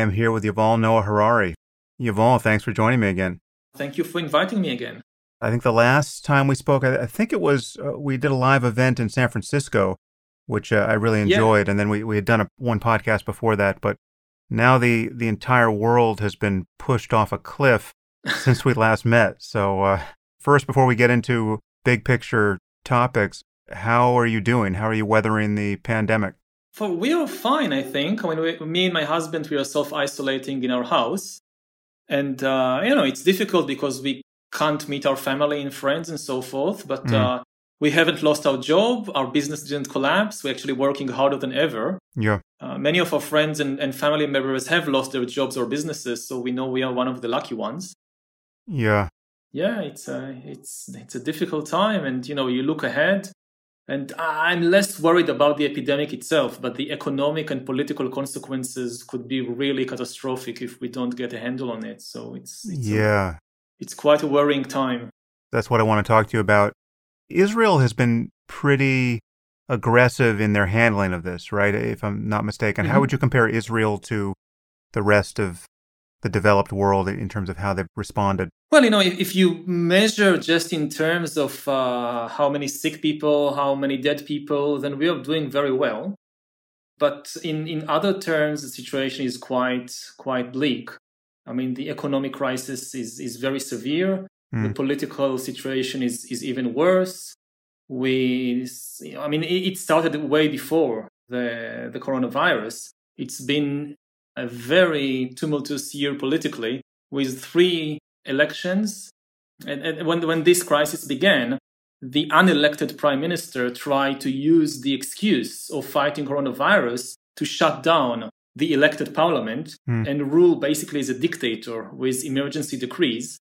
Am here with Yuval Noah Harari. Yuval, thanks for joining me again. Thank you for inviting me again. I think the last time we spoke, I, I think it was uh, we did a live event in San Francisco, which uh, I really enjoyed, yeah. and then we, we had done a, one podcast before that. But now the the entire world has been pushed off a cliff since we last met. So uh, first, before we get into big picture topics, how are you doing? How are you weathering the pandemic? For we are fine, I think. I mean, we, me and my husband, we are self isolating in our house, and uh, you know, it's difficult because we can't meet our family and friends and so forth. But mm. uh, we haven't lost our job. Our business didn't collapse. We're actually working harder than ever. Yeah. Uh, many of our friends and, and family members have lost their jobs or businesses, so we know we are one of the lucky ones. Yeah. Yeah, it's a it's it's a difficult time, and you know you look ahead, and I'm less worried about the epidemic itself, but the economic and political consequences could be really catastrophic if we don't get a handle on it. So it's, it's yeah, a, it's quite a worrying time. That's what I want to talk to you about. Israel has been pretty aggressive in their handling of this, right? If I'm not mistaken, mm-hmm. how would you compare Israel to the rest of the developed world in terms of how they've responded? Well, you know, if, if you measure just in terms of uh, how many sick people, how many dead people, then we are doing very well. But in, in other terms, the situation is quite quite bleak. I mean, the economic crisis is, is very severe. Mm. The political situation is, is even worse. We, I mean, it started way before the, the coronavirus. It's been a very tumultuous year politically with three elections. And, and when, when this crisis began, the unelected prime minister tried to use the excuse of fighting coronavirus to shut down the elected parliament mm. and rule basically as a dictator with emergency decrees.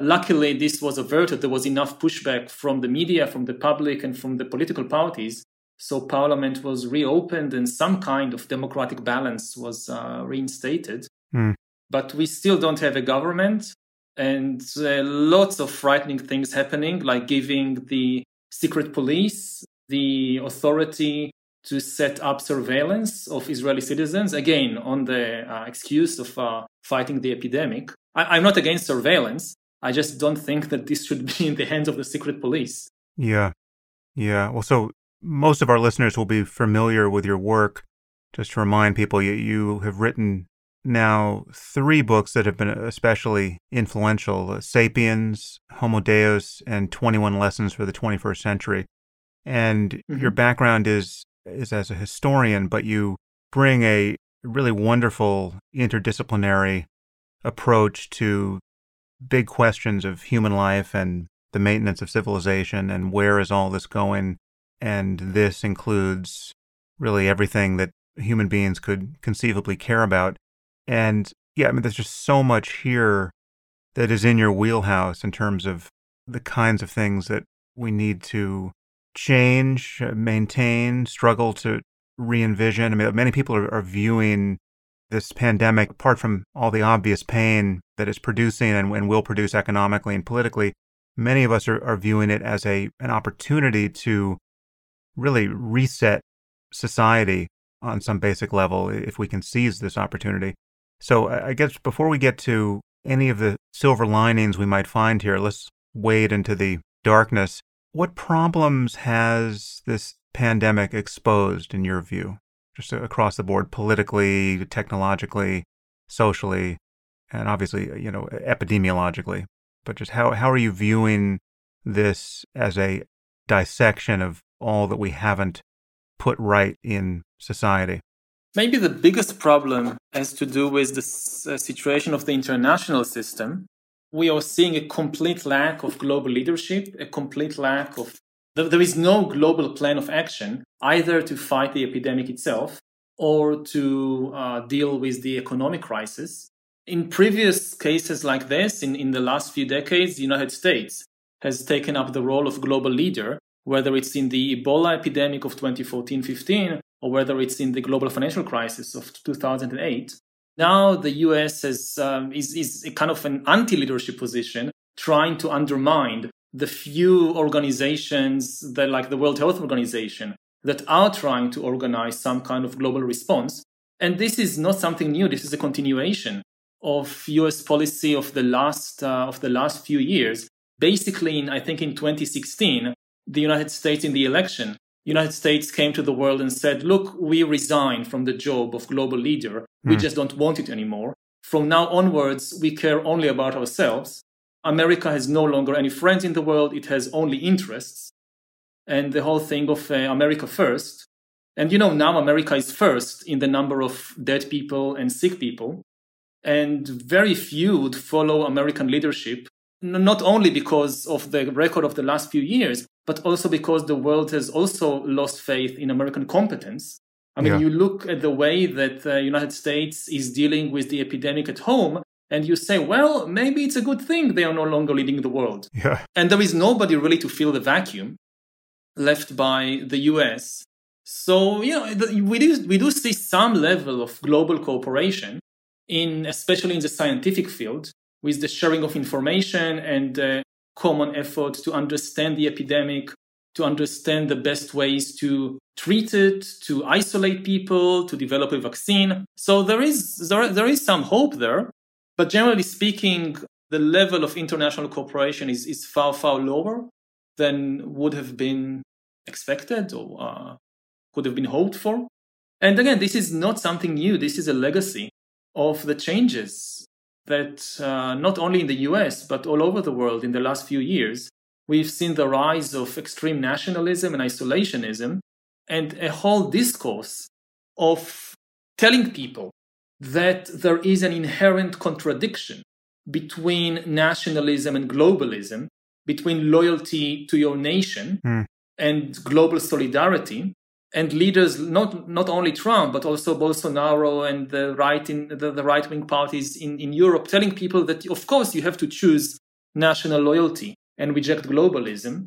Luckily, this was averted. There was enough pushback from the media, from the public, and from the political parties so parliament was reopened and some kind of democratic balance was uh, reinstated. Mm. But we still don't have a government and uh, lots of frightening things happening, like giving the secret police the authority to set up surveillance of Israeli citizens, again, on the uh, excuse of uh, fighting the epidemic. I- I'm not against surveillance. I just don't think that this should be in the hands of the secret police. Yeah. Yeah. Well, so most of our listeners will be familiar with your work. Just to remind people, you, you have written now three books that have been especially influential uh, Sapiens, Homo Deus, and 21 Lessons for the 21st Century. And mm-hmm. your background is, is as a historian, but you bring a really wonderful interdisciplinary approach to big questions of human life and the maintenance of civilization and where is all this going and this includes really everything that human beings could conceivably care about. And yeah, I mean, there's just so much here that is in your wheelhouse in terms of the kinds of things that we need to change, uh, maintain, struggle to re envision. I mean, many people are, are, viewing this pandemic, apart from all the obvious pain that it's producing and, and will produce economically and politically, many of us are, are viewing it as a an opportunity to really reset society on some basic level if we can seize this opportunity. So I guess before we get to any of the silver linings we might find here, let's wade into the darkness. What problems has this pandemic exposed in your view? Just across the board, politically, technologically, socially, and obviously, uh, you know, epidemiologically. But just how, how are you viewing this as a dissection of all that we haven't put right in society? Maybe the biggest problem has to do with the uh, situation of the international system. We are seeing a complete lack of global leadership, a complete lack of there is no global plan of action either to fight the epidemic itself or to uh, deal with the economic crisis. In previous cases like this, in, in the last few decades, the United States has taken up the role of global leader whether it's in the Ebola epidemic of 2014 15 or whether it's in the global financial crisis of 2008. Now the US has, um, is, is kind of an anti leadership position, trying to undermine the few organizations that, like the World Health Organization, that are trying to organize some kind of global response. And this is not something new. This is a continuation of US policy of the last, uh, of the last few years. Basically, in, I think in 2016, the United States in the election, United States came to the world and said, look, we resign from the job of global leader. We mm. just don't want it anymore. From now onwards, we care only about ourselves. America has no longer any friends in the world. It has only interests. And the whole thing of uh, America first. And you know, now America is first in the number of dead people and sick people. And very few would follow American leadership, not only because of the record of the last few years, but also because the world has also lost faith in American competence. I mean, yeah. you look at the way that the United States is dealing with the epidemic at home, and you say, well, maybe it's a good thing they are no longer leading the world. Yeah. And there is nobody really to fill the vacuum left by the US. So, you know, we do, we do see some level of global cooperation, in, especially in the scientific field, with the sharing of information and uh, common effort to understand the epidemic, to understand the best ways to treat it, to isolate people, to develop a vaccine. So there is there, there is some hope there, but generally speaking, the level of international cooperation is, is far far lower than would have been expected or uh, could have been hoped for. And again, this is not something new. This is a legacy of the changes that uh, not only in the US, but all over the world in the last few years, we've seen the rise of extreme nationalism and isolationism and a whole discourse of telling people that there is an inherent contradiction between nationalism and globalism, between loyalty to your nation mm. and global solidarity, and leaders not not only Trump but also Bolsonaro and the right in the, the right wing parties in, in Europe telling people that of course you have to choose national loyalty and reject globalism.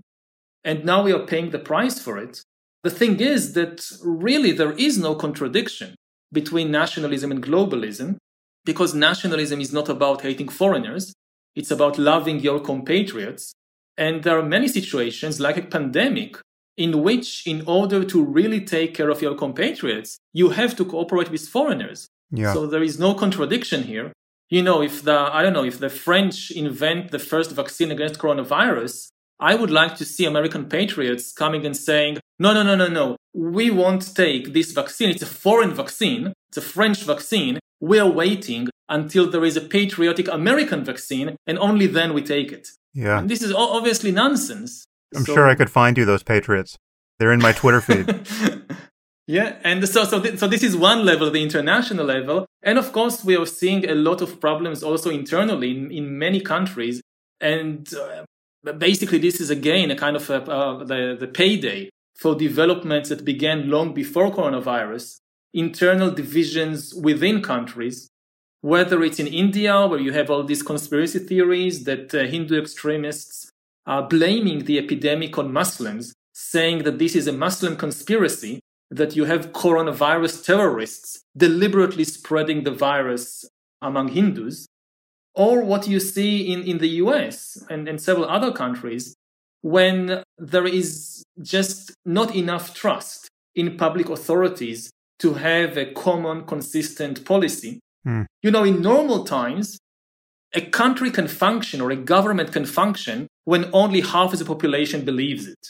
And now we are paying the price for it. The thing is that really there is no contradiction between nationalism and globalism because nationalism is not about hating foreigners. It's about loving your compatriots. And there are many situations like a pandemic in which, in order to really take care of your compatriots, you have to cooperate with foreigners. Yeah. So there is no contradiction here. You know, if the, I don't know, if the French invent the first vaccine against coronavirus, I would like to see American patriots coming and saying, no, no, no, no, no, we won't take this vaccine. It's a foreign vaccine. It's a French vaccine. We are waiting until there is a patriotic American vaccine and only then we take it. Yeah. And this is obviously nonsense. I'm so, sure I could find you those Patriots. They're in my Twitter feed. yeah, and so so th- so this is one level, the international level, and of course we are seeing a lot of problems also internally in, in many countries, and uh, basically this is again a kind of a, uh, the the payday for developments that began long before coronavirus, internal divisions within countries. Whether it's in India, where you have all these conspiracy theories that uh, Hindu extremists uh, blaming the epidemic on Muslims, saying that this is a Muslim conspiracy, that you have coronavirus terrorists deliberately spreading the virus among Hindus, or what you see in, in the US and, and several other countries when there is just not enough trust in public authorities to have a common, consistent policy. Mm. You know, in normal times, a country can function or a government can function when only half of the population believes it.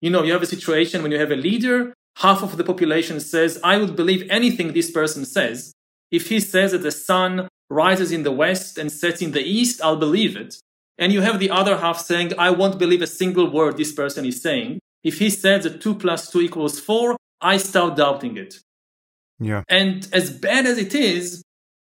You know, you have a situation when you have a leader, half of the population says, I would believe anything this person says. If he says that the sun rises in the west and sets in the east, I'll believe it. And you have the other half saying, I won't believe a single word this person is saying. If he says that 2 plus 2 equals 4, I start doubting it. Yeah. And as bad as it is,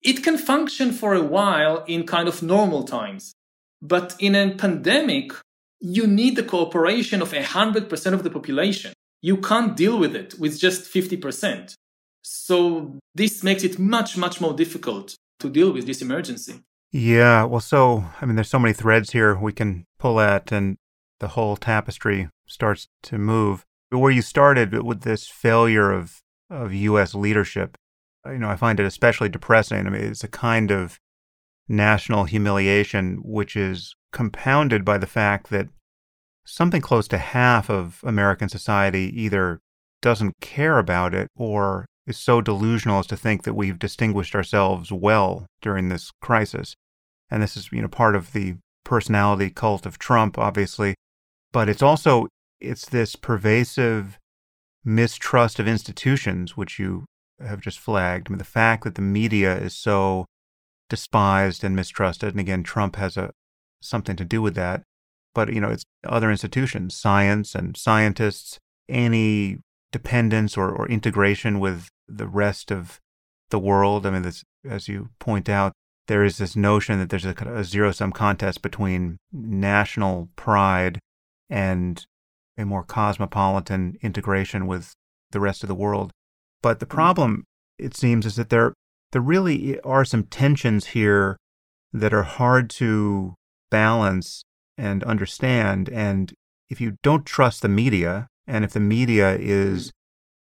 it can function for a while in kind of normal times. But in a pandemic, you need the cooperation of 100% of the population. You can't deal with it with just 50%. So this makes it much, much more difficult to deal with this emergency. Yeah, well, so, I mean, there's so many threads here we can pull at, and the whole tapestry starts to move. But where you started with this failure of, of U.S. leadership, you know, I find it especially depressing. I mean, it's a kind of national humiliation, which is compounded by the fact that something close to half of American society either doesn't care about it or is so delusional as to think that we've distinguished ourselves well during this crisis. And this is, you know, part of the personality cult of Trump, obviously. But it's also it's this pervasive mistrust of institutions, which you have just flagged. I mean, the fact that the media is so despised and mistrusted, and again, Trump has a something to do with that. But you know, it's other institutions, science and scientists, any dependence or, or integration with the rest of the world. I mean, this, as you point out, there is this notion that there's a, a zero sum contest between national pride and a more cosmopolitan integration with the rest of the world. But the mm-hmm. problem, it seems, is that there there really are some tensions here that are hard to balance and understand. And if you don't trust the media, and if the media is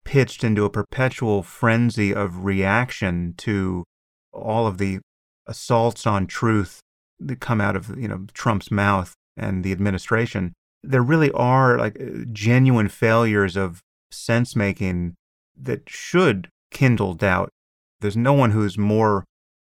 pitched into a perpetual frenzy of reaction to all of the assaults on truth that come out of you know Trump's mouth and the administration, there really are like uh, genuine failures of sense making that should kindle doubt. There's no one who's more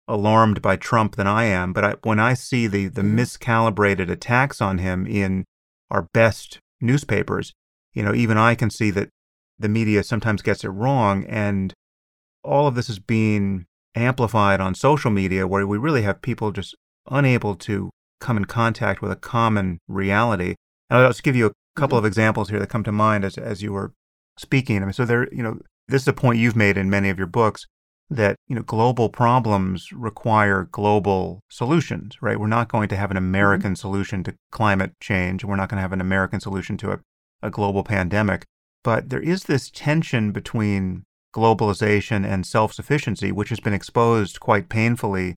alarmed by Trump than I am, but I, when I see the the mm-hmm. miscalibrated attacks on him in our best newspapers, you know, even I can see that the media sometimes gets it wrong, and all of this is being amplified on social media, where we really have people just unable to come in contact with a common reality. And I'll just give you a couple mm-hmm. of examples here that come to mind as as you were speaking. I mean, so there, you know, this is a point you've made in many of your books that you know global problems require global solutions right we're not going to have an mm-hmm. american mm-hmm. solution to climate change we're not going to have an american solution to a, a global pandemic but there is this tension between globalization and self-sufficiency which has been exposed quite painfully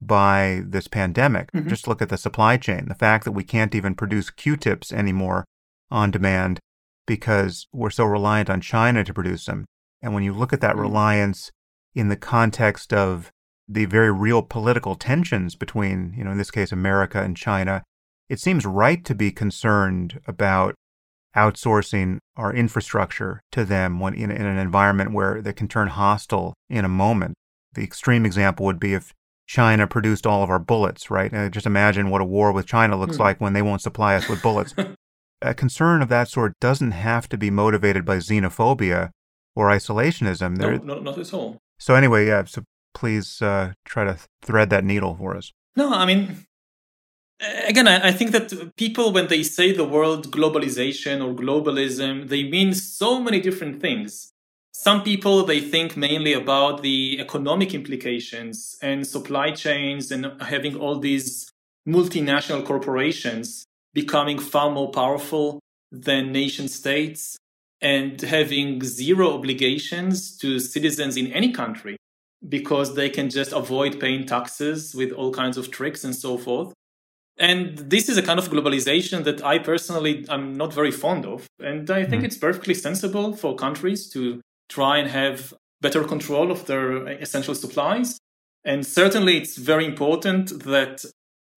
by this pandemic mm-hmm. just look at the supply chain the fact that we can't even produce q-tips anymore on demand because we're so reliant on china to produce them and when you look at that mm-hmm. reliance in the context of the very real political tensions between, you know, in this case, America and China, it seems right to be concerned about outsourcing our infrastructure to them when in, in an environment where they can turn hostile in a moment. The extreme example would be if China produced all of our bullets, right? And just imagine what a war with China looks hmm. like when they won't supply us with bullets. a concern of that sort doesn't have to be motivated by xenophobia or isolationism. No, no, not at all. So anyway, yeah. So please uh, try to thread that needle for us. No, I mean, again, I, I think that people, when they say the word globalization or globalism, they mean so many different things. Some people they think mainly about the economic implications and supply chains and having all these multinational corporations becoming far more powerful than nation states and having zero obligations to citizens in any country because they can just avoid paying taxes with all kinds of tricks and so forth. And this is a kind of globalization that I personally am not very fond of. And I think mm. it's perfectly sensible for countries to try and have better control of their essential supplies. And certainly it's very important that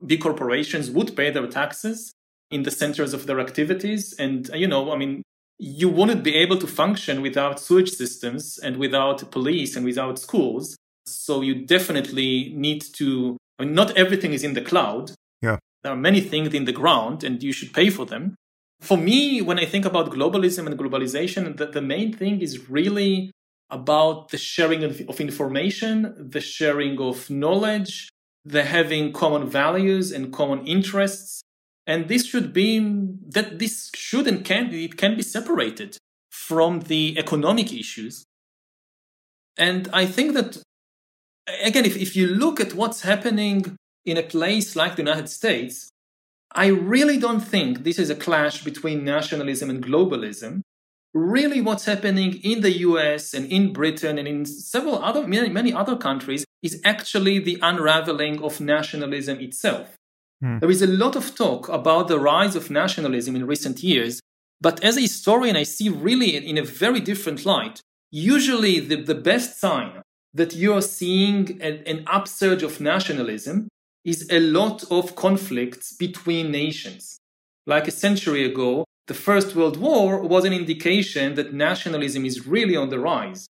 big corporations would pay their taxes in the centers of their activities. And, you know, I mean, you wouldn't be able to function without sewage systems and without police and without schools. So you definitely need to, I mean, not everything is in the cloud. Yeah. There are many things in the ground and you should pay for them. For me, when I think about globalism and globalization, the, the main thing is really about the sharing of, of information, the sharing of knowledge, the having common values and common interests and this should be that this should and can it can be separated from the economic issues. And i think that again if, if you look at what's happening in a place like the united states i really don't think this is a clash between nationalism and globalism. Really what's happening in the us and in britain and in several other many, many other countries is actually the unraveling of nationalism itself Hmm. There is a lot of talk about the rise of nationalism in recent years, but as a historian, I see really in a very different light. Usually, the, the best sign that you are seeing an, an upsurge of nationalism is a lot of conflicts between nations. Like a century ago, the First World War was an indication that nationalism is really on the rise.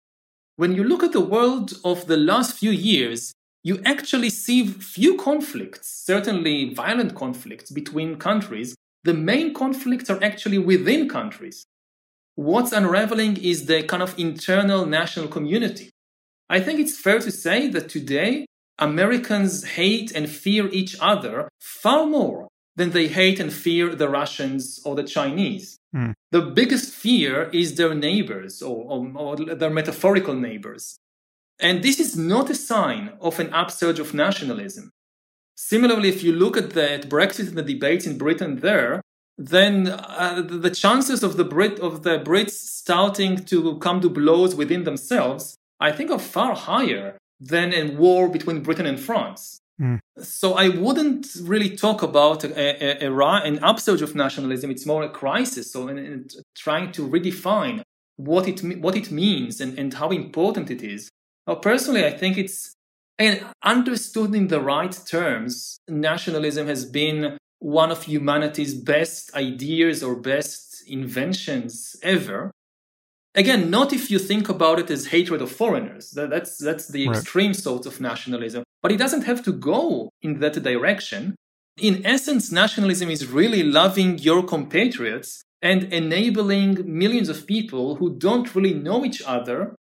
when you look at the world of the last few years, you actually see few conflicts, certainly violent conflicts between countries. The main conflicts are actually within countries. What's unraveling is the kind of internal national community. I think it's fair to say that today Americans hate and fear each other far more than they hate and fear the Russians or the Chinese. Mm. The biggest fear is their neighbors or, or, or, their metaphorical neighbors. And this is not a sign of an upsurge of nationalism. Similarly, if you look at the Brexit and the debates in Britain there, then uh, the chances of the Brit of the Brits starting to come to blows within themselves, I think, are far higher than a war between Britain and France. Mm. So I wouldn't really talk about a, a, a, an upsurge of nationalism. It's more a crisis, so and, and trying to redefine what it what it means and, and how important it is. Now, personally, I think it's and understood in the right terms. Nationalism has been one of humanity's best ideas or best inventions ever. Again, not if you think about it as hatred of foreigners. That's, that's the right. extreme sort of nationalism. But it doesn't have to go in that direction. In essence, nationalism is really loving your compatriots and enabling millions of people who don't really know each other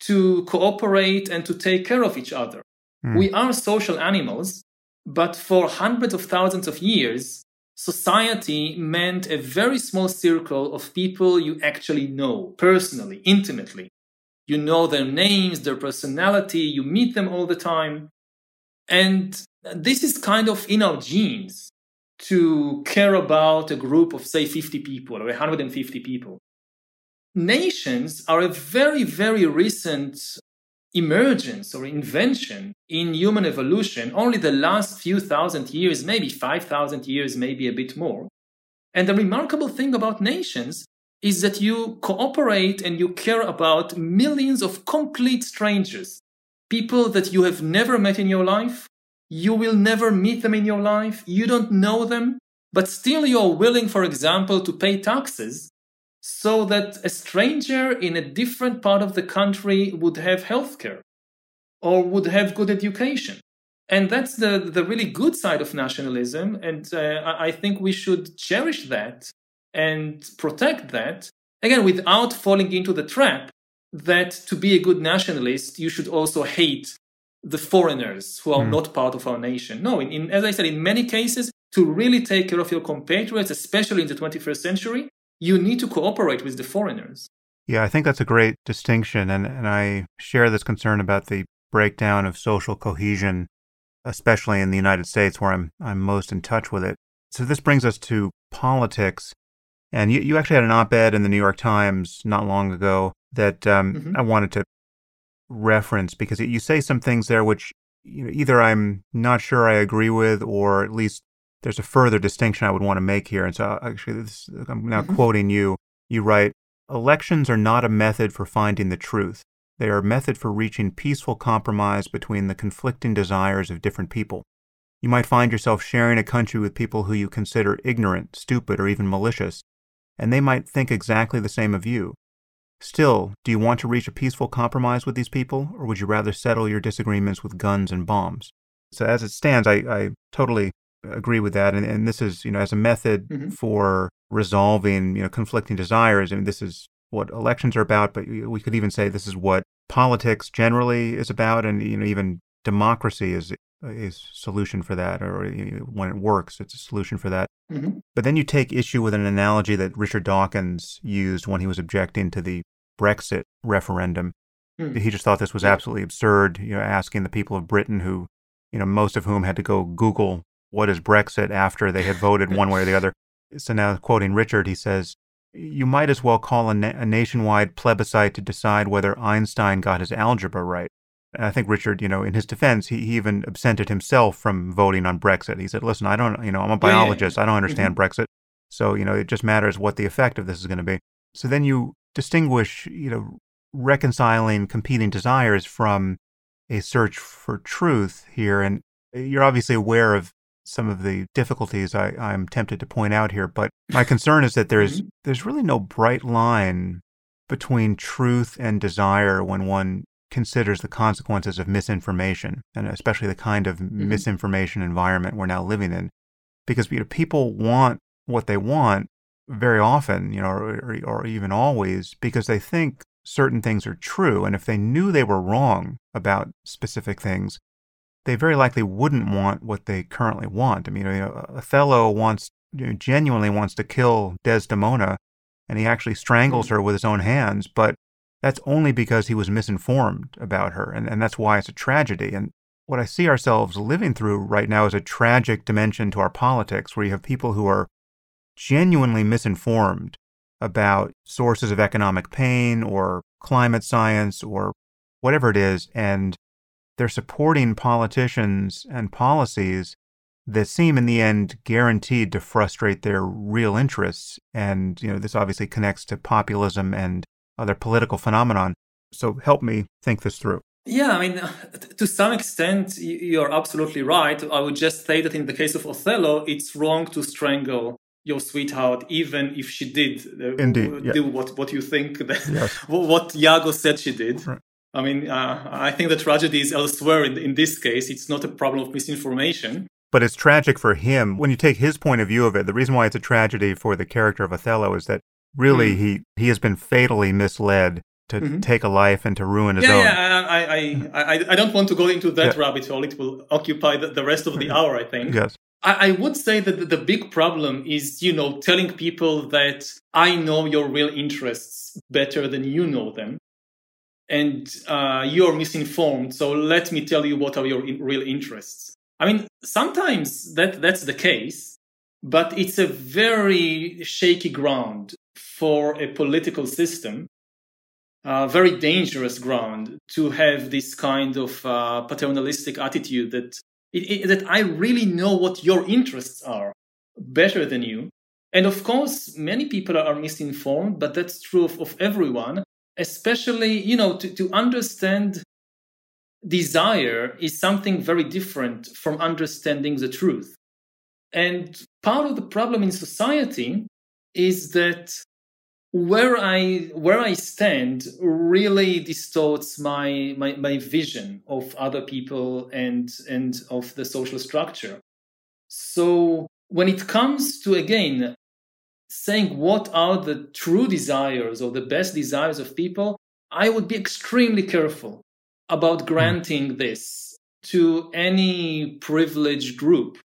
to cooperate and to take care of each other. Mm. We are social animals, but for hundreds of thousands of years, society meant a very small circle of people you actually know personally, intimately. You know their names, their personality, you meet them all the time. And this is kind of in our genes to care about a group of, say, 50 people or 150 people. Nations are a very, very recent emergence or invention in human evolution only the last few thousand years, maybe 5,000 years, maybe a bit more. And the remarkable thing about nations is that you cooperate and you care about millions of complete strangers, people that you have never met in your life. You will never meet them in your life. You don't know them, but still you're willing, for example, to pay taxes so that a stranger in a different part of the country would have healthcare or would have good education. And that's the, the really good side of nationalism. And uh, I think we should cherish that and protect that, again, without falling into the trap that to be a good nationalist, you should also hate the foreigners who are mm. not part of our nation. No, in, in, as I said, in many cases, to really take care of your compatriots, especially in the 21st century, you need to cooperate with the foreigners. Yeah, I think that's a great distinction. And, and I share this concern about the breakdown of social cohesion, especially in the United States, where I'm, I'm most in touch with it. So this brings us to politics. And you, you actually had an op ed in the New York Times not long ago that um, mm-hmm. I wanted to reference because you say some things there which you know, either I'm not sure I agree with, or at least there's a further distinction I would want to make here. And so, actually, this, I'm now mm-hmm. quoting you. You write, Elections are not a method for finding the truth. They are a method for reaching peaceful compromise between the conflicting desires of different people. You might find yourself sharing a country with people who you consider ignorant, stupid, or even malicious, and they might think exactly the same of you. Still, do you want to reach a peaceful compromise with these people, or would you rather settle your disagreements with guns and bombs? So, as it stands, I, I totally agree with that. And, and this is, you know, as a method mm-hmm. for resolving, you know, conflicting desires. I mean, this is what elections are about, but we could even say this is what politics generally is about. And, you know, even democracy is a solution for that, or you know, when it works, it's a solution for that. Mm-hmm. But then you take issue with an analogy that Richard Dawkins used when he was objecting to the Brexit referendum. Mm. He just thought this was absolutely absurd, you know, asking the people of Britain who, you know, most of whom had to go Google what is Brexit after they had voted one way or the other. So now, quoting Richard, he says, You might as well call a, na- a nationwide plebiscite to decide whether Einstein got his algebra right. And I think Richard, you know, in his defense, he, he even absented himself from voting on Brexit. He said, Listen, I don't, you know, I'm a biologist. I don't understand mm-hmm. Brexit. So, you know, it just matters what the effect of this is going to be. So then you distinguish, you know, reconciling competing desires from a search for truth here. And you're obviously aware of some of the difficulties I, I'm tempted to point out here, but my concern is that there's mm-hmm. there's really no bright line between truth and desire when one considers the consequences of misinformation, and especially the kind of mm-hmm. misinformation environment we're now living in. Because you know, people want what they want very often, you know, or, or even always, because they think certain things are true. And if they knew they were wrong about specific things, they very likely wouldn't want what they currently want. I mean, you know, Othello wants, you know, genuinely wants to kill Desdemona, and he actually strangles hmm. her with his own hands, but that's only because he was misinformed about her. And, and that's why it's a tragedy. And what I see ourselves living through right now is a tragic dimension to our politics, where you have people who are genuinely misinformed about sources of economic pain or climate science or whatever it is, and they're supporting politicians and policies that seem in the end guaranteed to frustrate their real interests. And, you know, this obviously connects to populism and other political phenomenon. So help me think this through. Yeah, I mean, to some extent, you're absolutely right. I would just say that in the case of Othello, it's wrong to strangle your sweetheart, even if she did uh, Indeed, yeah. do what, what you think that, yes. what Iago said she did. Right. I mean, uh, I think the tragedy is elsewhere. In, in this case, it's not a problem of misinformation. But it's tragic for him. When you take his point of view of it, the reason why it's a tragedy for the character of Othello is that really mm. he, he has been fatally misled to mm-hmm. take a life and to ruin his yeah, own. Yeah, I, I, I, I don't want to go into that yeah. rabbit hole. It will occupy the, the rest of the hour, I think. Yes. I, I would say that the big problem is, you know, telling people that I know your real interests better than you know them. And uh, you're misinformed. So let me tell you what are your in- real interests. I mean, sometimes that, that's the case, but it's a very shaky ground for a political system very dangerous ground to have this kind of uh, paternalistic attitude that it, it, that I really know what your interests are better than you. And of course, many people are misinformed, but that's true of, of everyone. Especially, you know, to, to understand desire is something very different from understanding the truth. And part of the problem in society is that where I where I stand really distorts my, my my vision of other people and and of the social structure. So when it comes to again saying what are the true desires or the best desires of people, I would be extremely careful about hmm. granting this to any privileged group.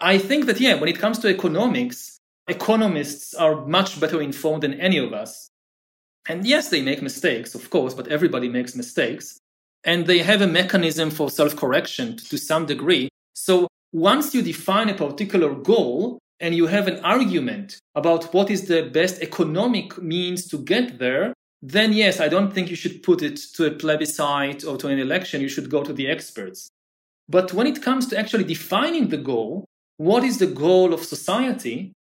I think that yeah, when it comes to economics, economists are much better informed than any of us. And yes, they make mistakes, of course, but everybody makes mistakes. And they have a mechanism for self correction to some degree. So once you define a particular goal and you have an argument about what is the best economic means to get there, then yes, I don't think you should put it to a plebiscite or to an election. You should go to the experts. But when it comes to actually defining the goal, what is the goal of society?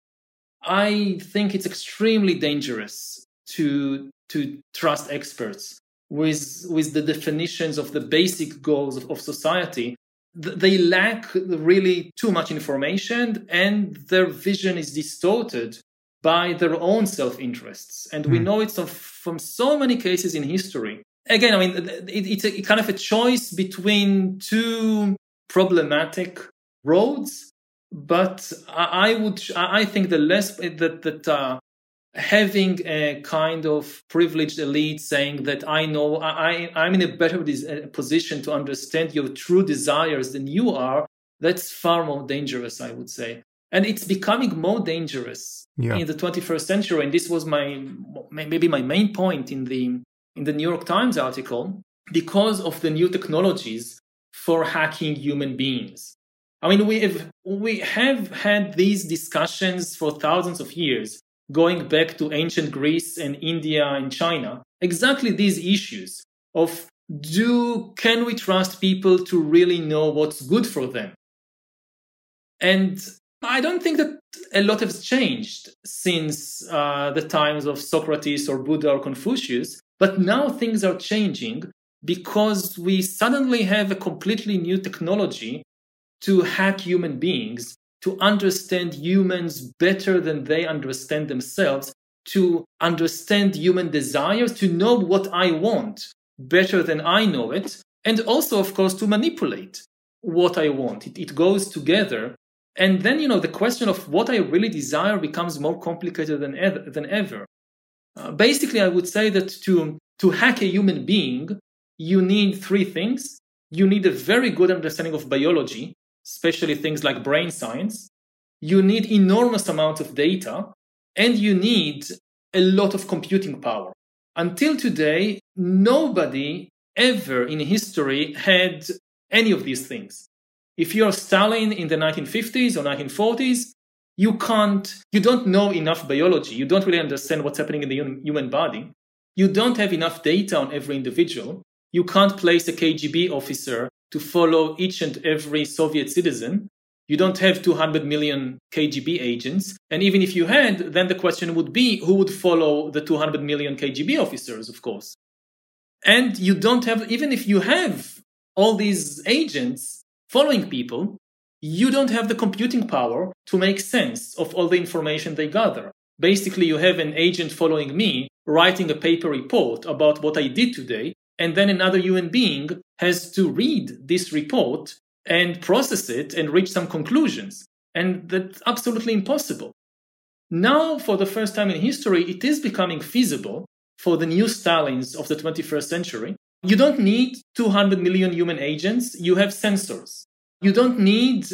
I think it's extremely dangerous to to trust experts with with the definitions of the basic goals of, of society. They lack really too much information, and their vision is distorted by their own self interests. And mm. we hmm. know it from so many cases in history. Again, I mean, it, it's a kind of a choice between two problematic roads but I would, I think the less that that uh, having a kind of privileged elite saying that I know I I'm in a better uh, position to understand your true desires than you are, that's far more dangerous, I would say. And it's becoming more dangerous yeah. in the 21st century. And this was my maybe my main point in the in the New York Times article because of the new technologies for hacking human beings. I mean, we have, we have had these discussions for thousands of years, going back to ancient Greece and India and China. Exactly these issues of do, can we trust people to really know what's good for them? And I don't think that a lot has changed since uh, the times of Socrates or Buddha or Confucius, but now things are changing because we suddenly have a completely new technology to hack human beings, to understand humans better than they understand themselves, to understand human desires, to know what I want. better than I know it, and also, of course, to manipulate what I want. It, it goes together. And then, you know, the question of what I really desire becomes more complicated than ever. Than ever. Uh, basically, I would say that to, to hack a human being, you need three things. You need a very good understanding of biology, especially things like brain science. You need enormous amounts of data, and you need a lot of computing power. Until today, nobody ever in history had any of these things. If you're Stalin in the 1950s or 1940s, you can't, you don't know enough biology. You don't really understand what's happening in the human body. You don't have enough data on every individual. You can't place a KGB officer to follow each and every Soviet citizen. You don't have 200 million KGB agents. And even if you had, then the question would be who would follow the 200 million KGB officers, of course. And you don't have, even if you have all these agents following people, you don't have the computing power to make sense of all the information they gather. Basically, you have an agent following me writing a paper report about what I did today, and then another human being has to read this report and process it and reach some conclusions. And that's absolutely impossible. Now, for the first time in history, it is becoming feasible for the new Stalins of the 21st century. You don't need 200 million human agents, you have sensors. You don't need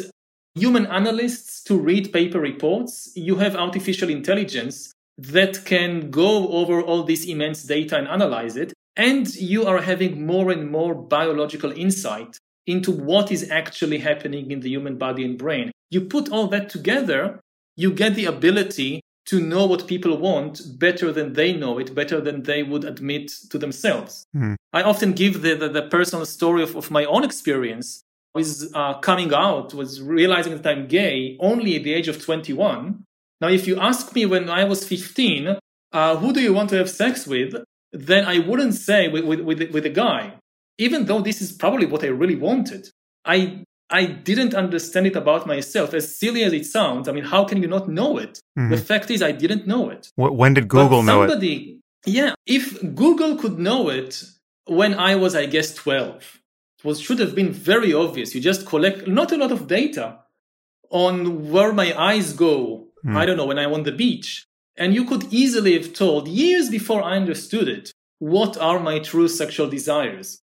human analysts to read paper reports, you have artificial intelligence that can go over all this immense data and analyze it. And you are having more and more biological insight into what is actually happening in the human body and brain. You put all that together, you get the ability to know what people want better than they know it, better than they would admit to themselves. Mm. I often give the, the, the, personal story of, of my own experience with uh, coming out, was realizing that I'm gay only at the age of 21. Now, if you ask me when I was 15, uh, who do you want to have sex with? Then I wouldn't say with, with, with, with a guy even though this is probably what I really wanted, I I didn't understand it about myself. As silly as it sounds, I mean, how can you not know it? Mm-hmm. The fact is, I didn't know it. When did Google but know somebody, it? Yeah, if Google could know it when I was, I guess, 12, it was, should have been very obvious. You just collect not a lot of data on where my eyes go. Mm. I don't know, when I'm on the beach. And you could easily have told years before I understood it, what are my true sexual desires?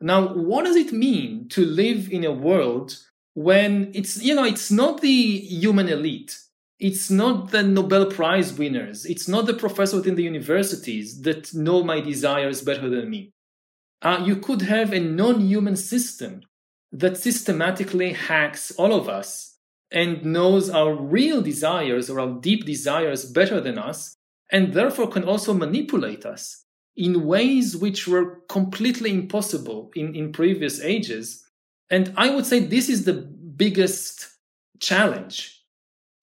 Now, what does it mean to live in a world when it's, you know, it's not the human elite. It's not the Nobel Prize winners. It's not the professors within the universities that know my desires better than me. Uh, you could have a non human system that systematically hacks all of us and knows our real desires or our deep desires better than us, and therefore can also manipulate us in ways which were completely impossible in, in previous ages. And I would say this is the biggest challenge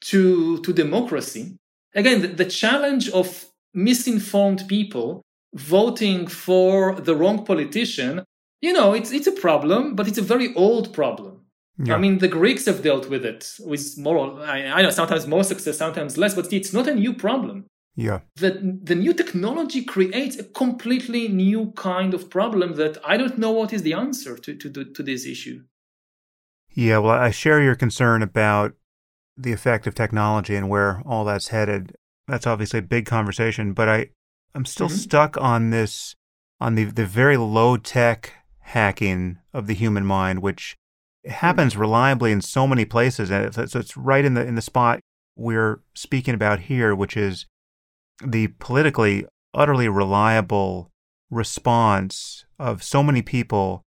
to, to democracy. Again, the, the challenge of misinformed people voting for the wrong politician, you know, it's, it's a problem, but it's a very old problem. Yeah. I mean, the Greeks have dealt with it with more, I, I know, sometimes more success, sometimes less, but it's not a new problem. Yeah. That the new technology creates a completely new kind of problem that I don't know what is the answer to, to, to this issue. Yeah, well, I share your concern about the effect of technology and where all that's headed. That's obviously a big conversation, but I, I'm still mm-hmm. stuck on this, on the, the very low tech hacking of the human mind, which happens mm-hmm. reliably in so many places. And it's, it's right in the, in the spot we're speaking about here, which is the politically utterly reliable response of so many people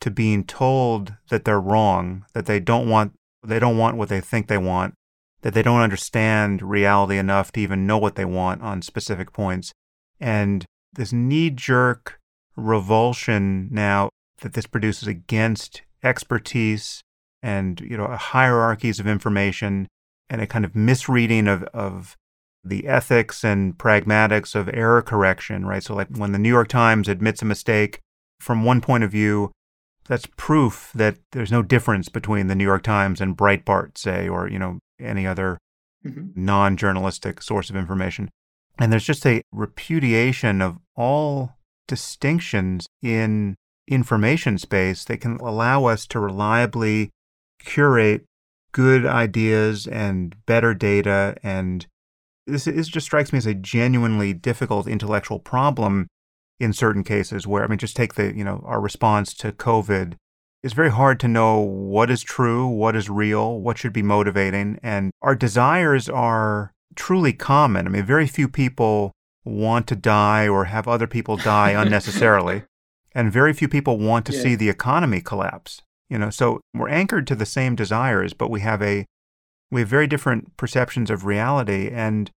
to being told that they're wrong, that they don't want they don't want what they think they want, that they don't understand reality enough to even know what they want on specific points. And this knee-jerk revulsion now that this produces against expertise and you know hierarchies of information and a kind of misreading of, of the ethics and pragmatics of error correction, right? So, like when the New York Times admits a mistake, from one point of view, that's proof that there's no difference between the New York Times and Breitbart, say, or you know any other mm-hmm. non-journalistic source of information. And there's just a repudiation of all distinctions in information space that can allow us to reliably curate good ideas and better data. And this, this just strikes me as a genuinely difficult intellectual problem in certain cases where, I mean, just take the, you know, our response to COVID. It's very hard to know what is true, what is real, what should be motivating. And our desires are truly common. I mean, very few people want to die or have other people die unnecessarily. And very few people want to yeah. see the economy collapse. You know, so we're anchored to the same desires, but we have a we have very different perceptions of reality. And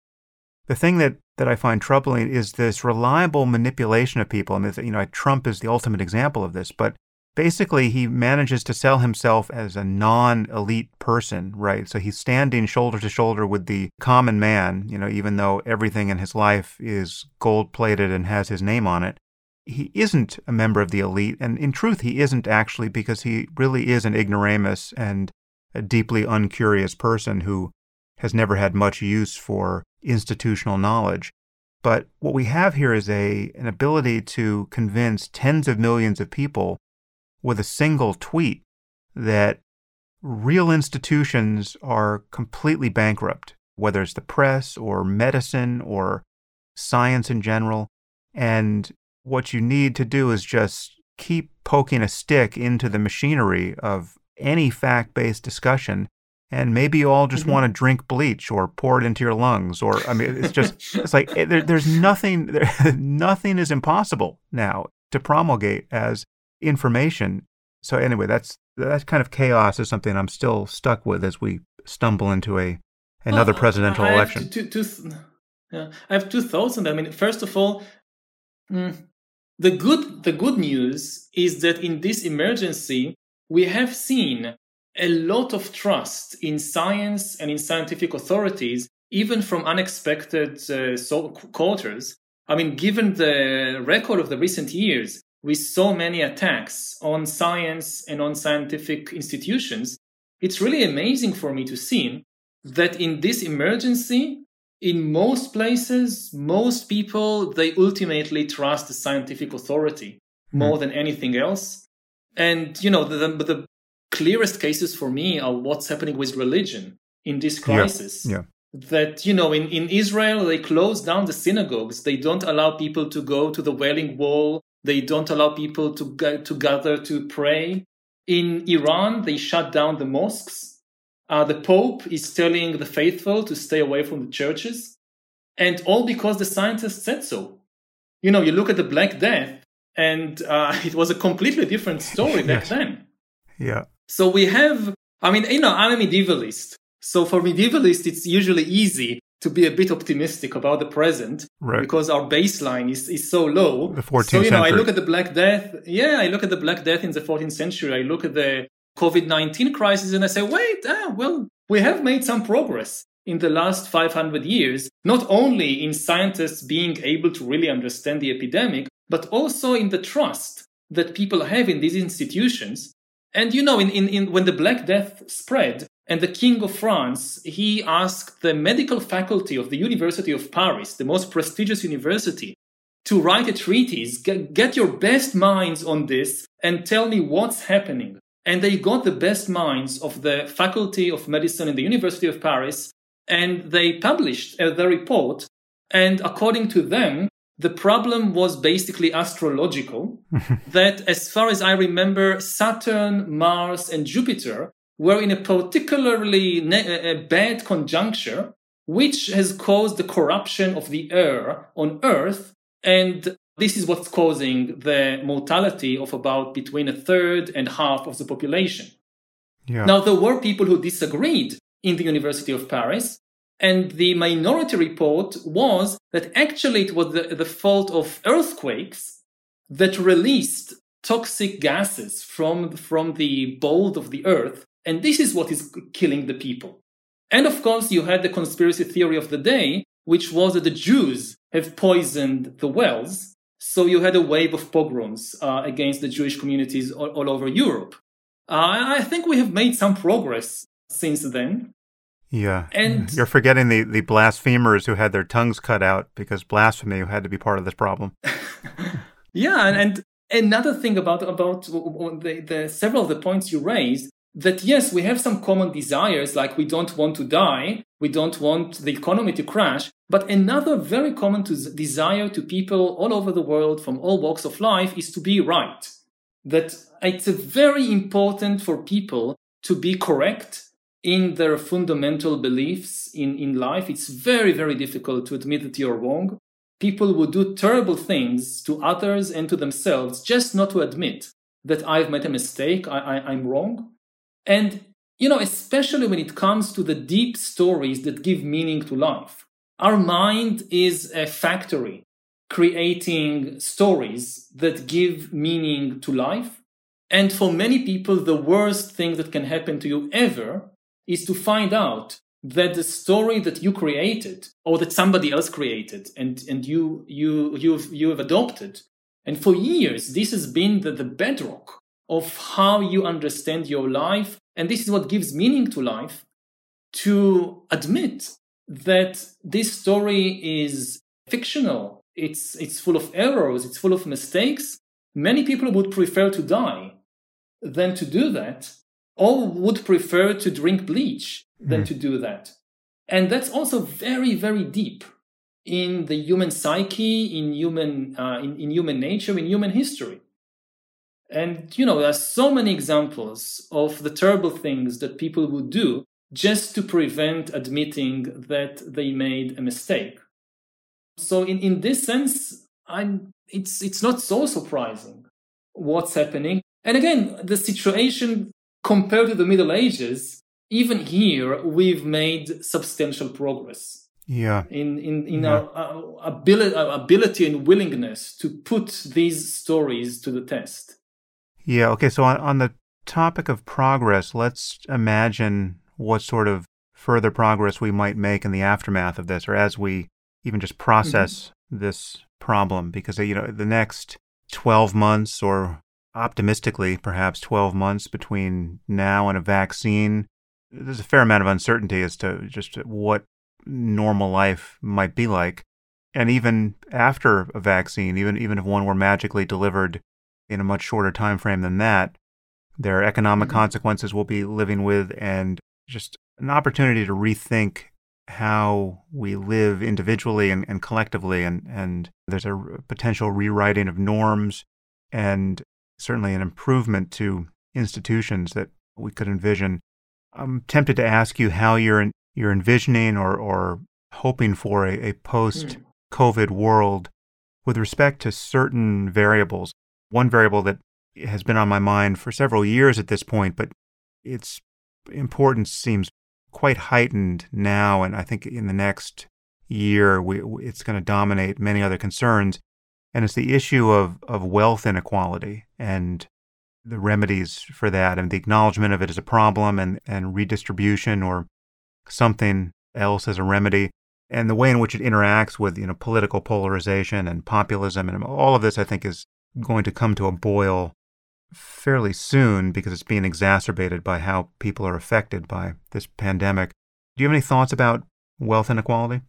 the thing that that I find troubling is this reliable manipulation of people. I mean, you know, Trump is the ultimate example of this, but basically he manages to sell himself as a non-elite person, right? So he's standing shoulder to shoulder with the common man, you know, even though everything in his life is gold-plated and has his name on it. He isn't a member of the elite, and in truth, he isn't actually because he really is an ignoramus and a deeply uncurious person who has never had much use for institutional knowledge. But what we have here is a, an ability to convince tens of millions of people with a single tweet that real institutions are completely bankrupt, whether it's the press or medicine or science in general. And what you need to do is just keep poking a stick into the machinery of any fact based discussion and maybe you all just mm-hmm. want to drink bleach or pour it into your lungs or i mean it's just it's like eh, there, there's nothing there, nothing is impossible now to promulgate as information. So anyway that's that kind of chaos is something i'm still stuck with as we stumble into a another presidential election. two, two, yeah, i have two thoughts on that. I mean first of all mm, the good the good news is that in this emergency we have seen a lot of trust in science and in scientific authorities, even from unexpected uh, so- quarters. I mean, given the record of the recent years, with so many attacks on science and on scientific institutions, it's really amazing for me to see that in this emergency, in most places, most people, they ultimately trust the scientific authority more mm. than anything else. And, you know, the, the, the clearest cases for me are what's happening with religion in this crisis. Yeah. yeah. That, you know, in, in Israel, they close down the synagogues. They don't allow people to go to the Wailing Wall. They don't allow people to, to gather to pray. In Iran, they shut down the mosques. Uh, the Pope is telling the faithful to stay away from the churches. And all because the scientists said so. You know, you look at the Black Death, and uh, it was a completely different story back yes. then. Yeah. So we have, I mean, you know, I'm a medievalist. So for medievalists, it's usually easy to be a bit optimistic about the present right. because our baseline is, is so low. The 14th so, you know, century. I look at the Black Death. Yeah, I look at the Black Death in the 14th century. I look at the COVID 19 crisis and I say, wait, ah, well, we have made some progress in the last 500 years, not only in scientists being able to really understand the epidemic, but also in the trust that people have in these institutions and you know, in, in, in, when the Black Death spread, and the King of France, he asked the medical faculty of the University of Paris, the most prestigious university, to write a treatise, get your best minds on this, and tell me what's happening. And they got the best minds of the Faculty of Medicine in the University of Paris, and they published uh, the report. And according to them, the problem was basically astrological. that, as far as I remember, Saturn, Mars, and Jupiter were in a particularly ne- bad conjuncture, which has caused the corruption of the air on Earth. And this is what's causing the mortality of about between a third and half of the population. Yeah. Now, there were people who disagreed in the University of Paris, and the minority report was that actually it was the, the fault of earthquakes that released toxic gases from, from the bolt of the earth. And this is what is killing the people. And of course, you had the conspiracy theory of the day, which was that the Jews have poisoned the wells. So you had a wave of pogroms uh, against the Jewish communities all, all over Europe. Uh, I think we have made some progress since then. Yeah. And you're forgetting the, the blasphemers who had their tongues cut out because blasphemy had to be part of this problem. Yeah, and, and another thing about about the, the several of the points you raised that yes, we have some common desires, like we don't want to die, we don't want the economy to crash. But another very common to desire to people all over the world from all walks of life is to be right. That it's very important for people to be correct in their fundamental beliefs in, in life. It's very, very difficult to admit that you're wrong. People will do terrible things to others and to themselves just not to admit that I've made a mistake, I, I, I'm wrong. And, you know, especially when it comes to the deep stories that give meaning to life. Our mind is a factory creating stories that give meaning to life. And for many people, the worst thing that can happen to you ever is to find out that the story that you created or that somebody else created and, and you, you, you've, you have adopted. And for years, this has been the, the bedrock of how you understand your life. And this is what gives meaning to life to admit that this story is fictional. It's, it's full of errors. It's full of mistakes. Many people would prefer to die than to do that, or would prefer to drink bleach than mm. to do that. And that's also very, very deep in the human psyche, in human, uh, in, in human nature, in human history. And, you know, there are so many examples of the terrible things that people would do just to prevent admitting that they made a mistake. So in, in this sense, I'm, it's, it's not so surprising what's happening. And again, the situation compared to the Middle Ages, even here, we've made substantial progress. Yeah. In, in, in yeah. Our, our, ability, our ability and willingness to put these stories to the test. Yeah. Okay. So on, on the topic of progress, let's imagine what sort of further progress we might make in the aftermath of this, or as we even just process mm-hmm. this problem, because you know the next twelve months, or optimistically perhaps twelve months between now and a vaccine, there's a fair amount of uncertainty as to just what normal life might be like. And even after a vaccine, even even if one were magically delivered in a much shorter time frame than that. There are economic mm-hmm. consequences we'll be living with, and just an opportunity to rethink how we live individually and, and collectively. And, and there's a potential rewriting of norms and certainly an improvement to institutions that we could envision. I'm tempted to ask you how you're, you're envisioning or, or hoping for a, a post COVID world with respect to certain variables one variable that has been on my mind for several years at this point, but its importance seems quite heightened now. And I think in the next year, we, it's going to dominate many other concerns. And it's the issue of, of wealth inequality and the remedies for that and the acknowledgement of it as a problem and, and redistribution or something else as a remedy and the way in which it interacts with you know political polarization and populism and all of this I think is going to come to a boil fairly soon because it's being exacerbated by how people are affected by this pandemic. Do you have any thoughts about wealth inequality?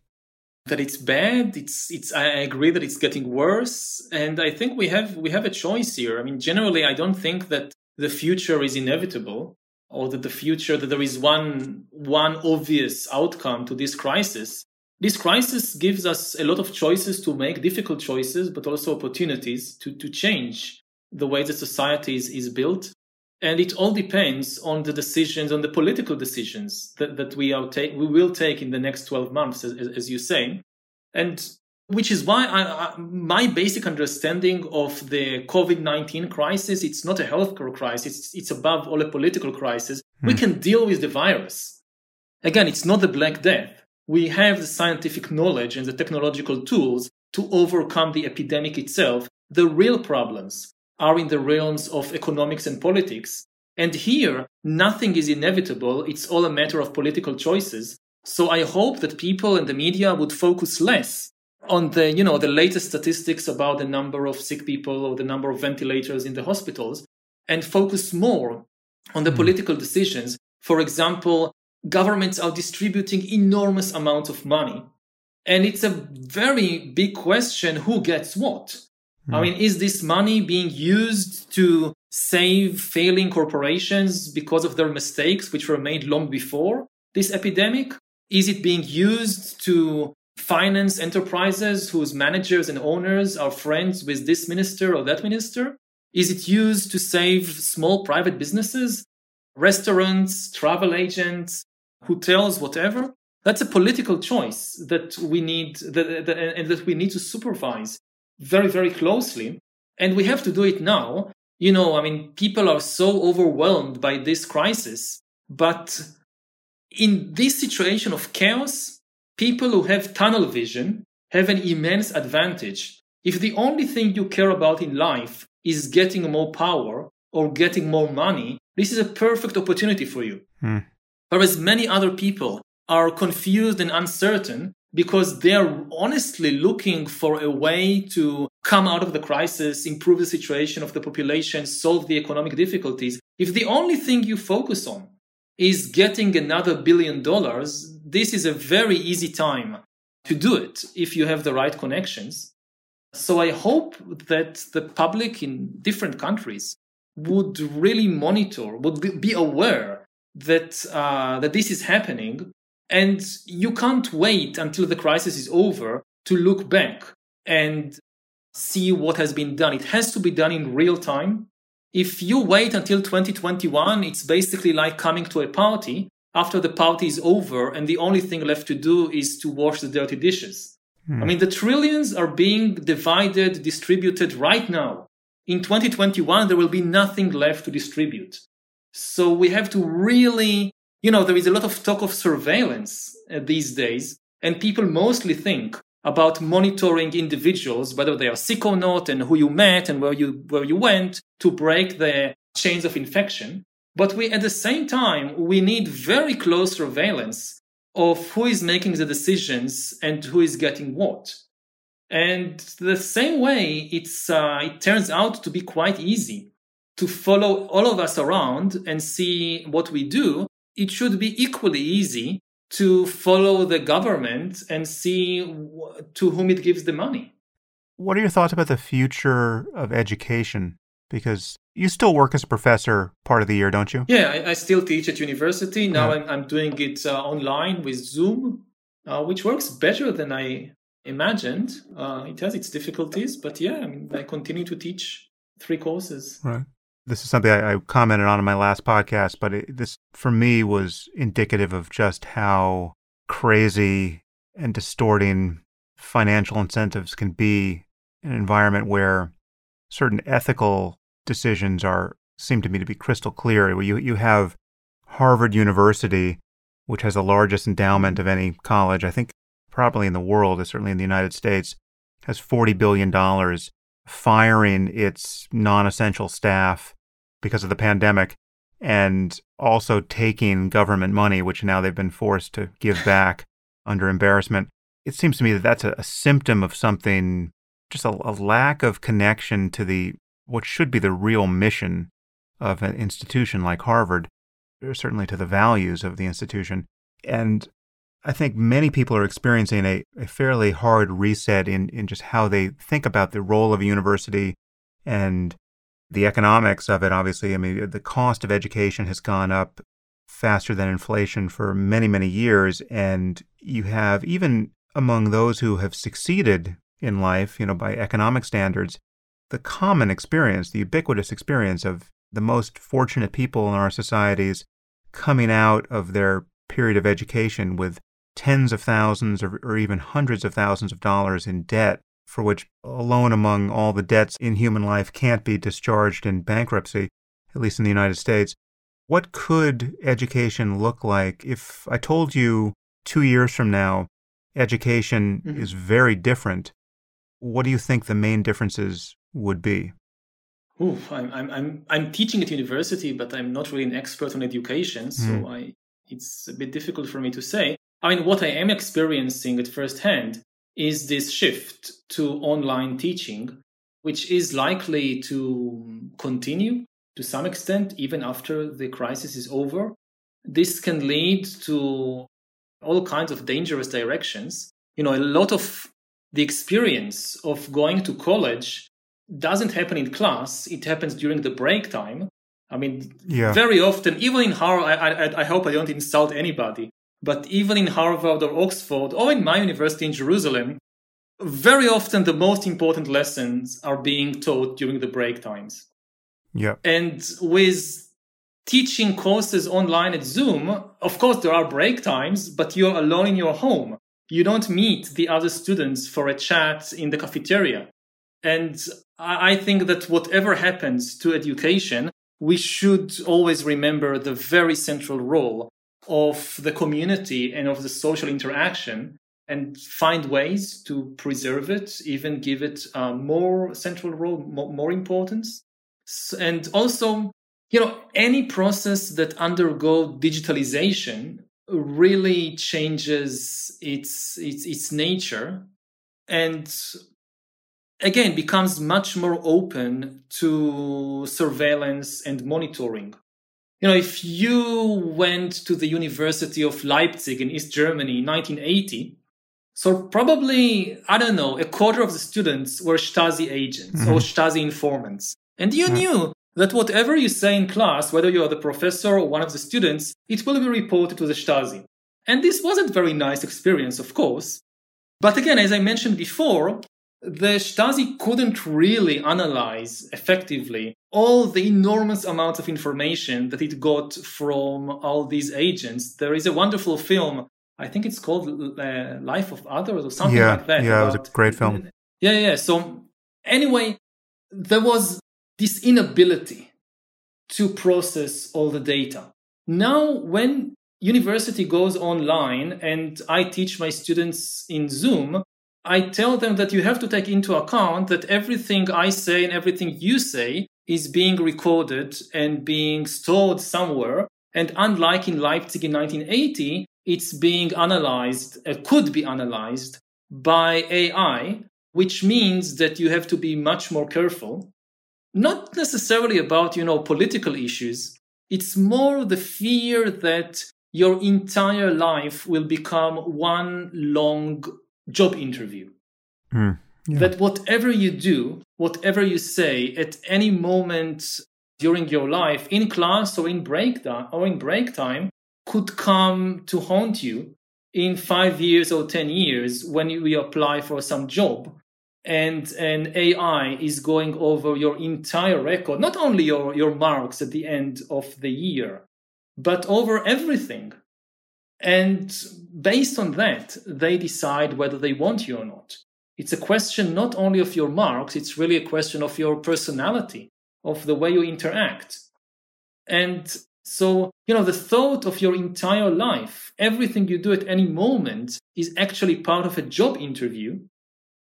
That it's bad. It's it's. I agree that it's getting worse, and I think we have we have a choice here. I mean, generally, I don't think that the future is inevitable, or that the future that there is one one obvious outcome to this crisis. This crisis gives us a lot of choices to make difficult choices, but also opportunities to, to change the way that society is, is built. And it all depends on the decisions, on the political decisions that, that we, are take, we will take in the next 12 months, as, as you say. And which is why I, I, my basic understanding of the COVID-19 crisis, it's not a healthcare crisis. It's, it's above all a political crisis. Hmm. We can deal with the virus. Again, it's not the Black Death we have the scientific knowledge and the technological tools to overcome the epidemic itself. The real problems are in the realms of economics and politics. And here, nothing is inevitable. It's all a matter of political choices. So I hope that people and the media would focus less on the, you know, the latest statistics about the number of sick people or the number of ventilators in the hospitals and focus more on the mm. political decisions. For example, governments are distributing enormous amounts of money. And it's a very big question who gets what. Mm. I mean, is this money being used to save failing corporations because of their mistakes, which were made long before this epidemic? Is it being used to finance enterprises whose managers and owners are friends with this minister or that minister? Is it used to save small private businesses, restaurants, travel agents, hotels, whatever? That's a political choice that we need that, that, and that we need to supervise very, very closely. And we have to do it now. You know, I mean, people are so overwhelmed by this crisis, but in this situation of chaos, people who have tunnel vision have an immense advantage. If the only thing you care about in life is getting more power or getting more money, this is a perfect opportunity for you. Hmm. Whereas many other people are confused and uncertain because they're honestly looking for a way to come out of the crisis, improve the situation of the population, solve the economic difficulties. If the only thing you focus on is getting another billion dollars, this is a very easy time to do it if you have the right connections. So I hope that the public in different countries would really monitor, would be aware that uh, that this is happening, and you can't wait until the crisis is over to look back and see what has been done. It has to be done in real time. If you wait until 2021, it's basically like coming to a party after the party is over and the only thing left to do is to wash the dirty dishes. Hmm. I mean, the trillions are being divided, distributed right now. In 2021, there will be nothing left to distribute. So we have to really, you know, there is a lot of talk of surveillance uh, these days, and people mostly think about monitoring individuals, whether they are sick or not, and who you met and where you where you went to break the chains of infection. But we, at the same time, we need very close surveillance of who is making the decisions and who is getting what. And the same way, it's uh, it turns out to be quite easy to follow all of us around and see what we do. It should be equally easy to follow the government and see to whom it gives the money. What are your thoughts about the future of education? Because you still work as a professor part of the year, don't you? Yeah, I, I still teach at university. Now yeah. I'm, I'm, doing it uh, online with Zoom, uh, which works better than I imagined. Uh, it has its difficulties, but yeah, I mean, I continue to teach three courses. Right. This is something I, I commented on in my last podcast, but it, this for me was indicative of just how crazy and distorting financial incentives can be in an environment where certain ethical decisions are seem to me to be crystal clear. You you have Harvard University, which has the largest endowment of any college, I think probably in the world, certainly in the United States, has forty billion dollars firing its non-essential staff because of the pandemic and also taking government money, which now they've been forced to give back under embarrassment. It seems to me that that's a, a symptom of something, just a, a, lack of connection to the what should be the real mission of an institution like Harvard, or certainly to the values of the institution. And I think many people are experiencing a, a fairly hard reset in, in just how they think about the role of a university and the economics of it. Obviously, I mean, the cost of education has gone up faster than inflation for many, many years. And you have, even among those who have succeeded in life, you know, by economic standards, the common experience, the ubiquitous experience of the most fortunate people in our societies coming out of their period of education with tens of thousands or, or, even hundreds of thousands of dollars in debt, for which alone among all the debts in human life can't be discharged in bankruptcy, at least in the United States. What could education look like if I told you two years from now education mm-hmm. is very different? What do you think the main differences would be? Ooh, I'm, I'm, I'm, I'm teaching at university, but I'm not really an expert on education, so mm. I, it's a bit difficult for me to say. I mean, what I am experiencing at first hand is this shift to online teaching, which is likely to continue to some extent even after the crisis is over. This can lead to all kinds of dangerous directions. You know, a lot of the experience of going to college doesn't happen in class, it happens during the break time. I mean, yeah. very often, even in Harvard, I, I, I hope I don't insult anybody, but even in Harvard or Oxford or in my university in Jerusalem, very often the most important lessons are being taught during the break times. Yeah. And with teaching courses online at Zoom, of course, there are break times, but you're alone in your home. You don't meet the other students for a chat in the cafeteria. And I think that whatever happens to education, we should always remember the very central role of the community and of the social interaction and find ways to preserve it, even give it a more central role, more, more importance. And also, you know, any process that undergo digitalization really changes its its its nature and again becomes much more open to surveillance and monitoring you know if you went to the university of leipzig in east germany in 1980 so probably i don't know a quarter of the students were stasi agents mm-hmm. or stasi informants and you mm-hmm. knew that whatever you say in class whether you are the professor or one of the students it will be reported to the stasi and this wasn't very nice experience of course but again as i mentioned before the Stasi couldn't really analyze effectively all the enormous amounts of information that it got from all these agents. There is a wonderful film, I think it's called uh, Life of Others or something yeah, like that. Yeah, about, it was a great film. Yeah, yeah. So, anyway, there was this inability to process all the data. Now, when university goes online and I teach my students in Zoom, I tell them that you have to take into account that everything I say and everything you say is being recorded and being stored somewhere. And unlike in Leipzig in 1980, it's being analyzed, uh, could be analyzed by AI, which means that you have to be much more careful. Not necessarily about, you know, political issues. It's more the fear that your entire life will become one long job interview. Mm, yeah. That whatever you do, whatever you say at any moment during your life, in class or in break time, or in break time, could come to haunt you in five years or ten years when you apply for some job and an AI is going over your entire record, not only your, your marks at the end of the year, but over everything. And based on that, they decide whether they want you or not. It's a question not only of your marks, it's really a question of your personality, of the way you interact. And so, you know, the thought of your entire life, everything you do at any moment is actually part of a job interview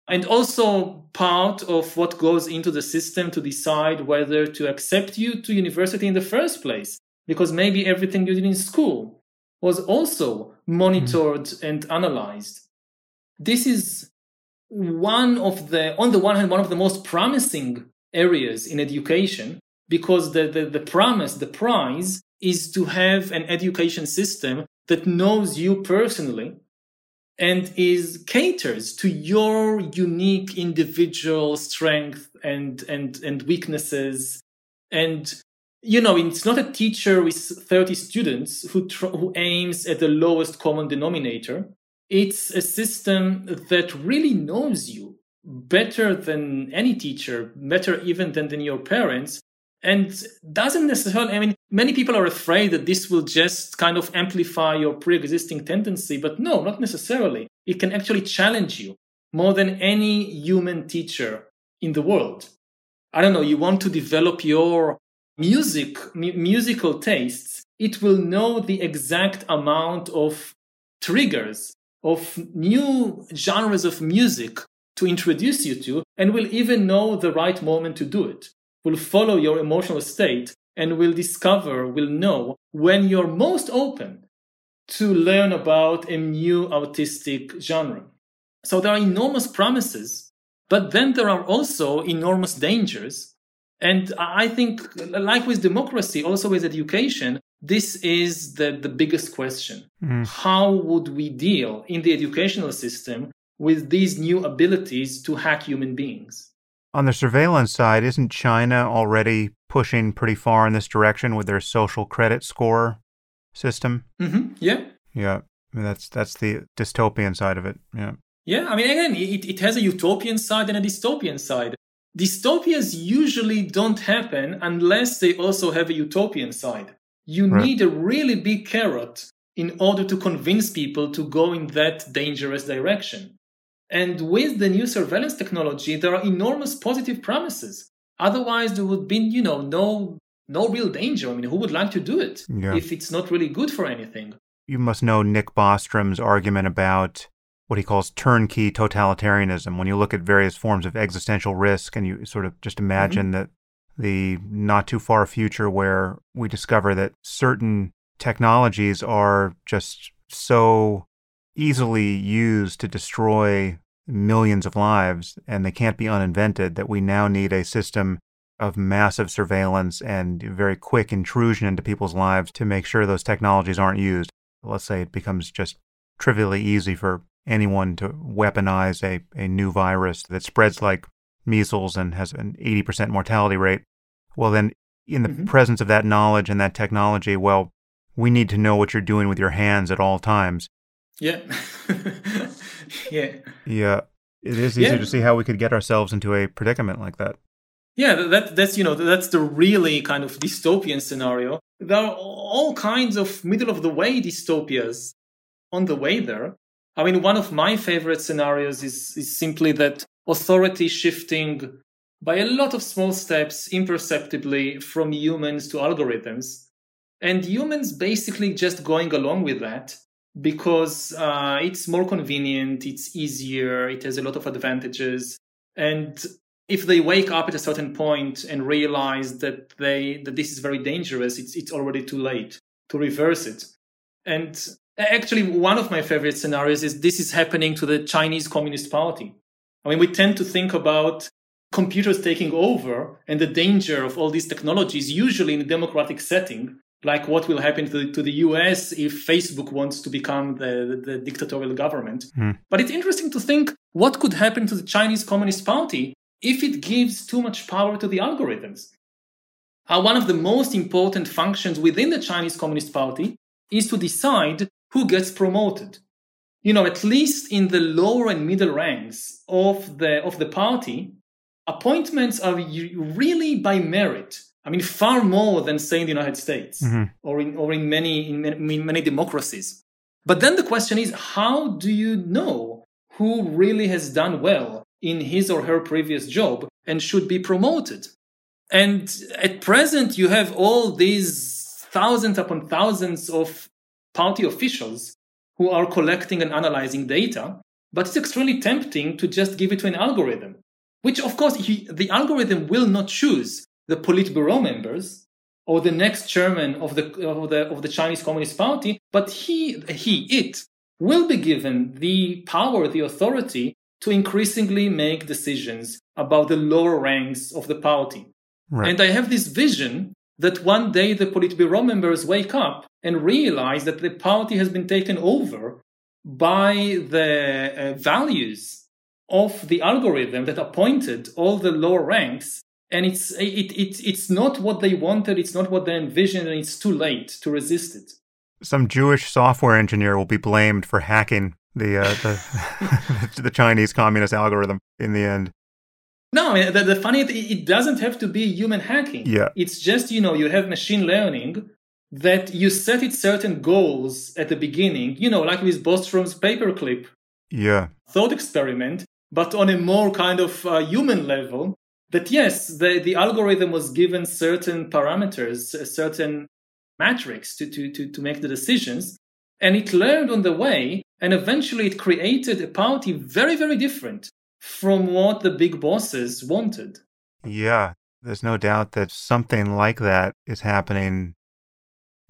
and also part of what goes into the system to decide whether to accept you to university in the first place. Because maybe everything you did in school was also monitored mm. and analyzed. This is one of the, on the one hand, one of the most promising areas in education because the, the, the promise, the prize is to have an education system that knows you personally and is caters to your unique individual strength and and and weaknesses and you know, it's not a teacher with 30 students who, tr- who aims at the lowest common denominator. It's a system that really knows you better than any teacher, better even than, than your parents, and doesn't necessarily, I mean, many people are afraid that this will just kind of amplify your pre existing tendency, but no, not necessarily. It can actually challenge you more than any human teacher in the world. I don't know, you want to develop your music musical tastes it will know the exact amount of triggers of new genres of music to introduce you to and will even know the right moment to do it. Will follow your emotional state and will discover will know when you're most open to learn about a new artistic genre. So there are enormous promises but then there are also enormous dangers. And I think, like with democracy, also with education, this is the, the biggest question. Mm. How would we deal in the educational system with these new abilities to hack human beings? On the surveillance side, isn't China already pushing pretty far in this direction with their social credit score system? Mm-hmm. Yeah. Yeah. I mean, that's that's the dystopian side of it. Yeah. Yeah. I mean, again, it, it has a utopian side and a dystopian side. Dystopias usually don't happen unless they also have a utopian side. You right. need a really big carrot in order to convince people to go in that dangerous direction. And with the new surveillance technology, there are enormous positive promises. Otherwise, there would be, you know, no no real danger. I mean, who would like to do it yeah. if it's not really good for anything? You must know Nick Bostrom's argument about what he calls turnkey totalitarianism. When you look at various forms of existential risk and you sort of just imagine mm-hmm. that the not too far future where we discover that certain technologies are just so easily used to destroy millions of lives and they can't be uninvented that we now need a system of massive surveillance and very quick intrusion into people's lives to make sure those technologies aren't used. Let's say it becomes just trivially easy for anyone to weaponize a, a new virus that spreads like measles and has an 80% mortality rate. Well, then, in the mm-hmm. presence of that knowledge and that technology, well, we need to know what you're doing with your hands at all times. Yeah. yeah. Yeah. It is easy yeah. to see how we could get ourselves into a predicament like that. Yeah, that that's you know that's the really kind of dystopian scenario. There are all kinds of middle of the way dystopias on the way there. I mean, one of my favorite scenarios is is simply that authority shifting by a lot of small steps imperceptibly from humans to algorithms and humans basically just going along with that because uh, it's more convenient, it's easier, it has a lot of advantages. And if they wake up at a certain point and realize that they that this is very dangerous, it's it's already too late to reverse it. And actually, one of my favorite scenarios is this is happening to the Chinese Communist Party. I mean, we tend to think about computers taking over and the danger of all these technologies, usually in a democratic setting, like what will happen to the, to the US if Facebook wants to become the, the, the dictatorial government. Mm. But it's interesting to think what could happen to the Chinese Communist Party if it gives too much power to the algorithms. Uh, one of the most important functions within the Chinese Communist Party is to decide who gets promoted. You know, at least in the lower and middle ranks of the, of the party, appointments are really by merit I mean, far more than say in the United States mm-hmm. or in or in many in many, in many democracies. But then the question is, how do you know who really has done well in his or her previous job and should be promoted? And at present, you have all these thousands upon thousands of party officials who are collecting and analyzing data, but it's extremely tempting to just give it to an algorithm, which of course he, the algorithm will not choose the Politburo members or the next chairman of the, of the, of the Chinese Communist Party, but he, he, it will be given the power, the authority to increasingly make decisions about the lower ranks of the party. Right. And I have this vision that one day the Politburo members wake up and realize that the party has been taken over by the uh, values of the algorithm that appointed all the lower ranks and it's it, it it's not what they wanted it's not what they envisioned and it's too late to resist it. Some jewish software engineer will be blamed for hacking the uh, the, the chinese communist algorithm in the end. No the, the funny thing it doesn't have to be human hacking. Yeah. It's just you know you have machine learning that you set it certain goals at the beginning you know like with bostrom's paperclip. Yeah. Thought experiment but on a more kind of uh, human level that yes, the, the algorithm was given certain parameters, a certain metrics to, to, to, to make the decisions, and it learned on the way, and eventually it created a party very, very different from what the big bosses wanted. Yeah, there's no doubt that something like that is happening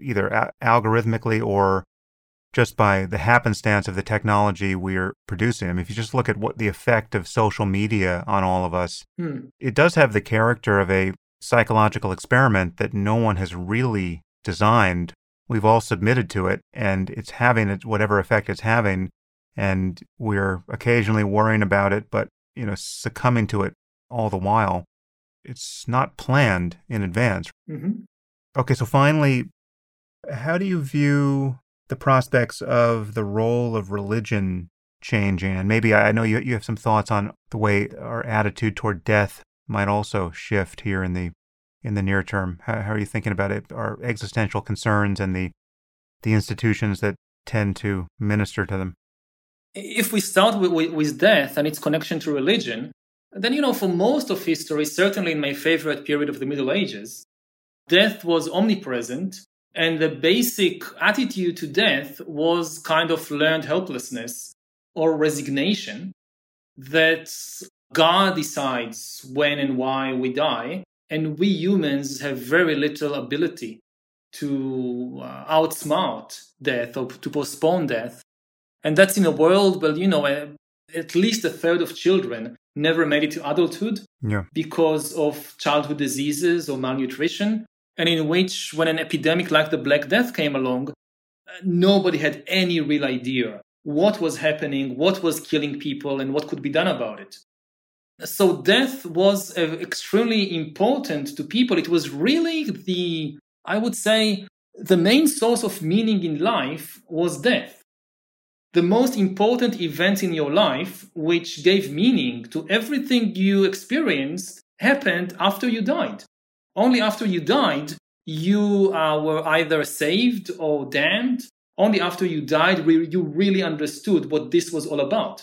either a- algorithmically or just by the happenstance of the technology we're producing. I mean, if you just look at what the effect of social media on all of us, hmm. it does have the character of a psychological experiment that no one has really designed. We've all submitted to it, and it's having whatever effect it's having, and we're occasionally worrying about it, but you know, succumbing to it all the while. It's not planned in advance. Mm-hmm. Okay, so finally, how do you view the prospects of the role of religion changing? And maybe I know you, you have some thoughts on the way our attitude toward death might also shift here in the in the near term. How, how are you thinking about it? Our existential concerns and the the institutions that tend to minister to them. If we start with, with, with death and its connection to religion, then you know, for most of history, certainly in my favorite period of the Middle Ages, death was omnipresent, and the basic attitude to death was kind of learned helplessness or resignation that God decides when and why we die, and we humans have very little ability to uh, outsmart death or to postpone death. And that's in a world where, you know, at least a third of children never made it to adulthood yeah. because of childhood diseases or malnutrition. And in which, when an epidemic like the Black Death came along, nobody had any real idea what was happening, what was killing people, and what could be done about it. So, death was uh, extremely important to people. It was really the I would say the main source of meaning in life was death. The most important event in your life, which gave meaning to everything you experienced, happened after you died. Only after you died, you uh, were either saved or damned. Only after you died, you really understood what this was all about.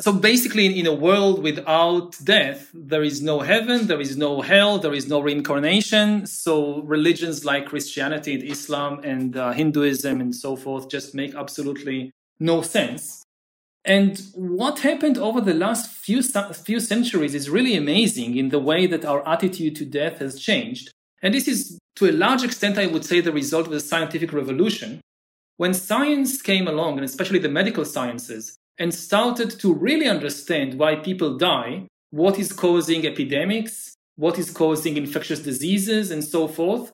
So basically, in, a world without death, there is no heaven, there is no hell, there is no reincarnation. So religions like Christianity and Islam and uh, Hinduism and so forth just make absolutely no sense. And what happened over the last few, few centuries is really amazing in the way that our attitude to death has changed. And this is, to a large extent, I would say, the result of the scientific revolution. When science came along, and especially the medical sciences, and started to really understand why people die, what is causing epidemics, what is causing infectious diseases, and so forth.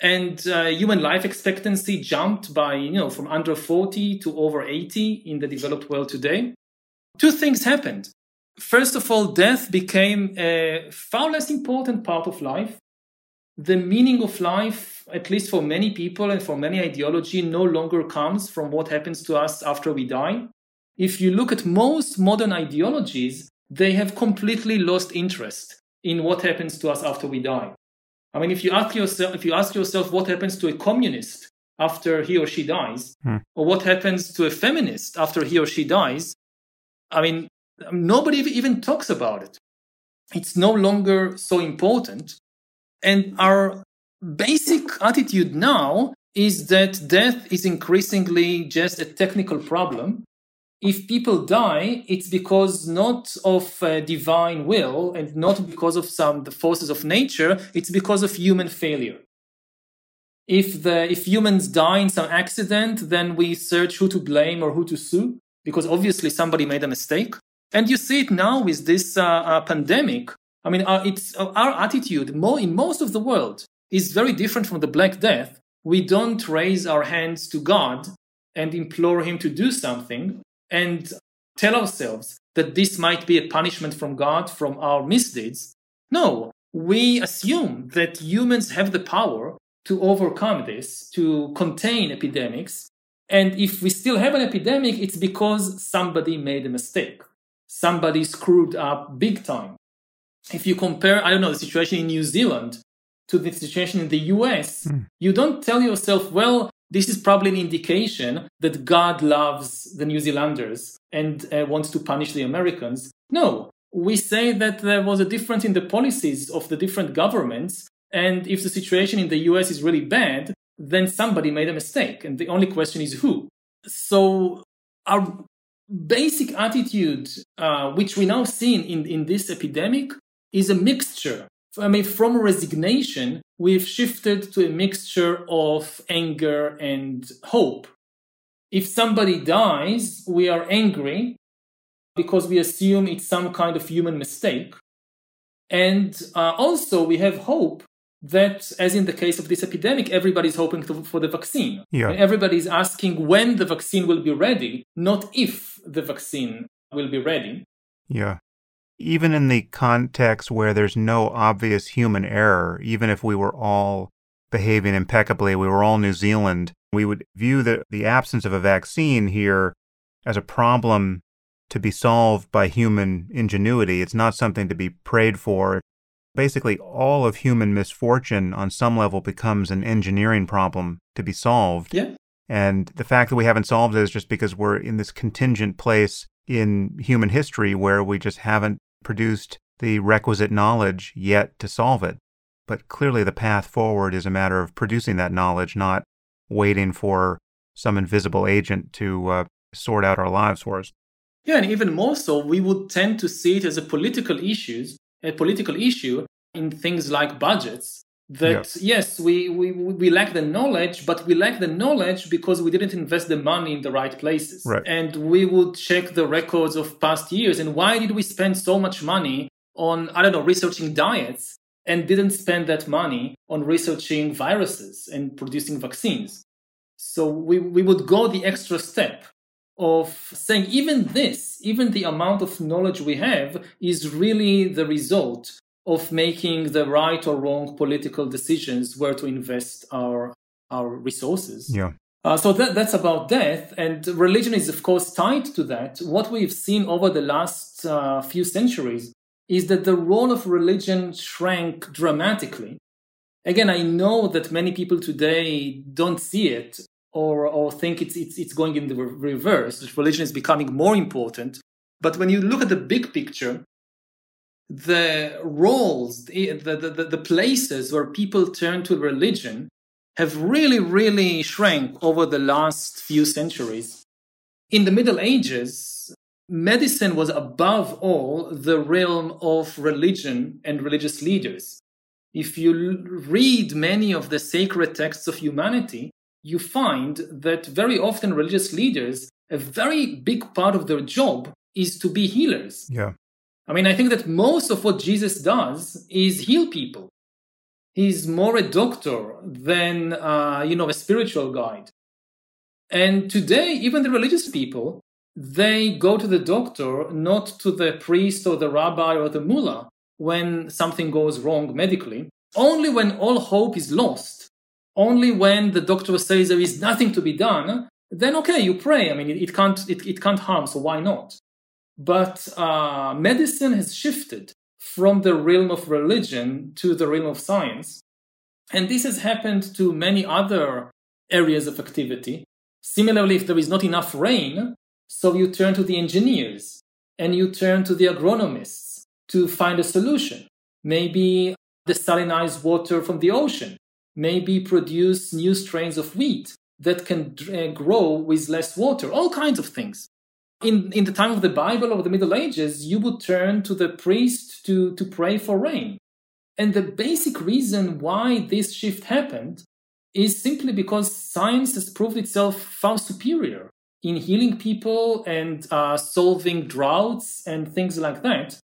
And uh, human life expectancy jumped by, you know, from under 40 to over 80 in the developed world today. Two things happened. First of all, death became a far less important part of life. The meaning of life, at least for many people and for many ideology, no longer comes from what happens to us after we die if you look at most modern ideologies, they have completely lost interest in what happens to us after we die. I mean, if you ask yourself, if you ask yourself what happens to a communist after he or she dies, hmm. or what happens to a feminist after he or she dies, I mean, nobody even talks about it. It's no longer so important. And our basic attitude now is that death is increasingly just a technical problem if people die, it's because not of uh, divine will and not because of some the forces of nature. It's because of human failure. If the if humans die in some accident, then we search who to blame or who to sue because obviously somebody made a mistake. And you see it now with this uh, uh, pandemic. I mean, uh, it's uh, our attitude more in most of the world is very different from the Black Death. We don't raise our hands to God and implore Him to do something and tell ourselves that this might be a punishment from God from our misdeeds. No, we assume that humans have the power to overcome this, to contain epidemics. And if we still have an epidemic, it's because somebody made a mistake. Somebody screwed up big time. If you compare, I don't know, the situation in New Zealand to the situation in the US, mm. you don't tell yourself, well, this is probably an indication that God loves the New Zealanders and uh, wants to punish the Americans. No, we say that there was a difference in the policies of the different governments. And if the situation in the US is really bad, then somebody made a mistake. And the only question is who. So, our basic attitude, uh, which we now see in, in this epidemic, is a mixture I mean, from resignation, we've shifted to a mixture of anger and hope. If somebody dies, we are angry because we assume it's some kind of human mistake. And uh, also, we have hope that, as in the case of this epidemic, everybody's hoping to, for the vaccine. Yeah. Everybody's asking when the vaccine will be ready, not if the vaccine will be ready. Yeah. Even in the context where there's no obvious human error, even if we were all behaving impeccably, we were all New Zealand, we would view the, the absence of a vaccine here as a problem to be solved by human ingenuity. It's not something to be prayed for. Basically, all of human misfortune on some level becomes an engineering problem to be solved. Yeah. And the fact that we haven't solved it is just because we're in this contingent place in human history where we just haven't produced the requisite knowledge yet to solve it. But clearly, the path forward is a matter of producing that knowledge, not waiting for some invisible agent to uh, sort out our lives for us. Yeah, and even more so, we would tend to see it as a political issue, a political issue in things like budgets. That yes, we, we we lack the knowledge, but we lack the knowledge because we didn't invest the money in the right places. Right. And we would check the records of past years. And why did we spend so much money on I don't know researching diets and didn't spend that money on researching viruses and producing vaccines? So we, we would go the extra step of saying even this, even the amount of knowledge we have, is really the result of making the right or wrong political decisions where to invest our our resources. Yeah. Uh, so that, that's about death, and religion is of course tied to that. What we've seen over the last uh, few centuries is that the role of religion shrank dramatically. Again, I know that many people today don't see it or, or think it's, it's, it's going in the reverse, that religion is becoming more important. But when you look at the big picture, the roles, the, the, the, the places where people turn to religion have really, really shrank over the last few centuries. In the Middle Ages, medicine was above all the realm of religion and religious leaders. If you read many of the sacred texts of humanity, you find that very often religious leaders, a very big part of their job is to be healers. Yeah. I mean, I think that most of what Jesus does is heal people. He's more a doctor than, uh, you know, a spiritual guide. And today, even the religious people, they go to the doctor, not to the priest or the rabbi or the mullah when something goes wrong medically. Only when all hope is lost only when the doctor says there is nothing to be done, then okay, you pray. I mean, it, it can't it, it can't harm, so why not? But uh, medicine has shifted from the realm of religion to the realm of science, and this has happened to many other areas of activity. Similarly, if there is not enough rain, so you turn to the engineers and you turn to the agronomists to find a solution. Maybe desalinize water from the ocean maybe produce new strains of wheat that can uh, grow with less water, all kinds of things. In, in the time of the Bible or the Middle Ages, you would turn to the priest to, to pray for rain. And the basic reason why this shift happened is simply because science has proved itself far superior in healing people and uh, solving droughts and things like that.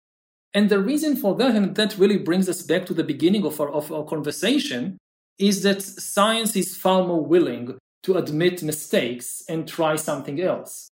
And the reason for that, and that really brings us back to the beginning of our, of our conversation, is that science is far more willing to admit mistakes and try something else.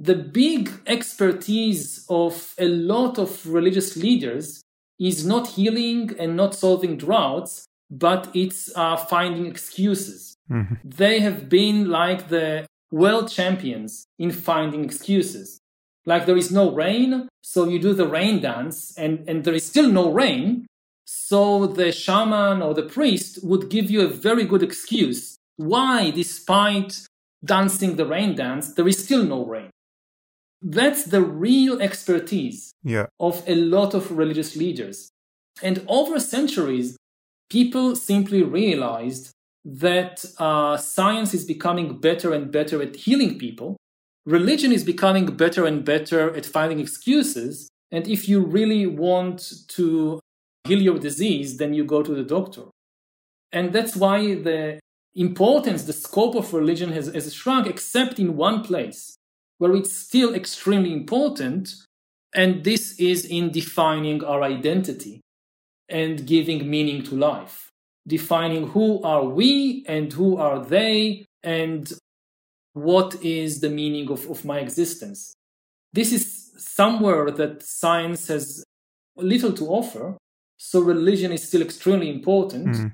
The big expertise of a lot of religious leaders is not healing and not solving droughts, but it's uh, finding excuses. Mm-hmm. They have been like the world champions in finding excuses. Like there is no rain, so you do the rain dance, and, and there is still no rain, so the shaman or the priest would give you a very good excuse why, despite dancing the rain dance, there is still no rain. That's the real expertise yeah. of a lot of religious leaders. And over centuries, people simply realized that uh, science is becoming better and better at healing people. Religion is becoming better and better at finding excuses. And if you really want to heal your disease, then you go to the doctor. And that's why the importance, the scope of religion has, has shrunk, except in one place where it's still extremely important. And this is in defining our identity and giving meaning to life, defining who are we and who are they and what is the meaning of, of my existence. This is somewhere that science has little to offer. So religion is still extremely important. Mm.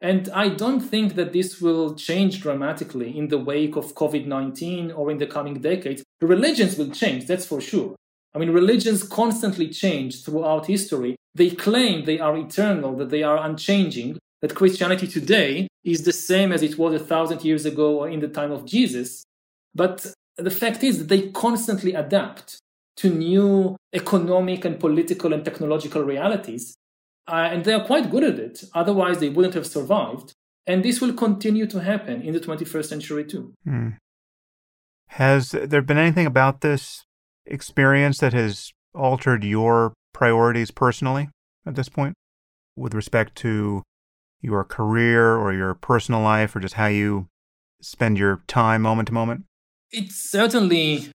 And I don't think that this will change dramatically in the wake of COVID 19 or in the coming decades. Religions will change, that's for sure. I mean, religions constantly change throughout history. They claim they are eternal, that they are unchanging, that Christianity today is the same as it was a thousand years ago or in the time of Jesus. But the fact is that they constantly adapt to new economic and political and technological realities. Uh, and they are quite good at it. Otherwise, they wouldn't have survived. And this will continue to happen in the 21st century too. Hmm. Has there been anything about this experience that has altered your priorities personally at this point with respect to your career or your personal life or just how you spend your time moment to moment? It certainly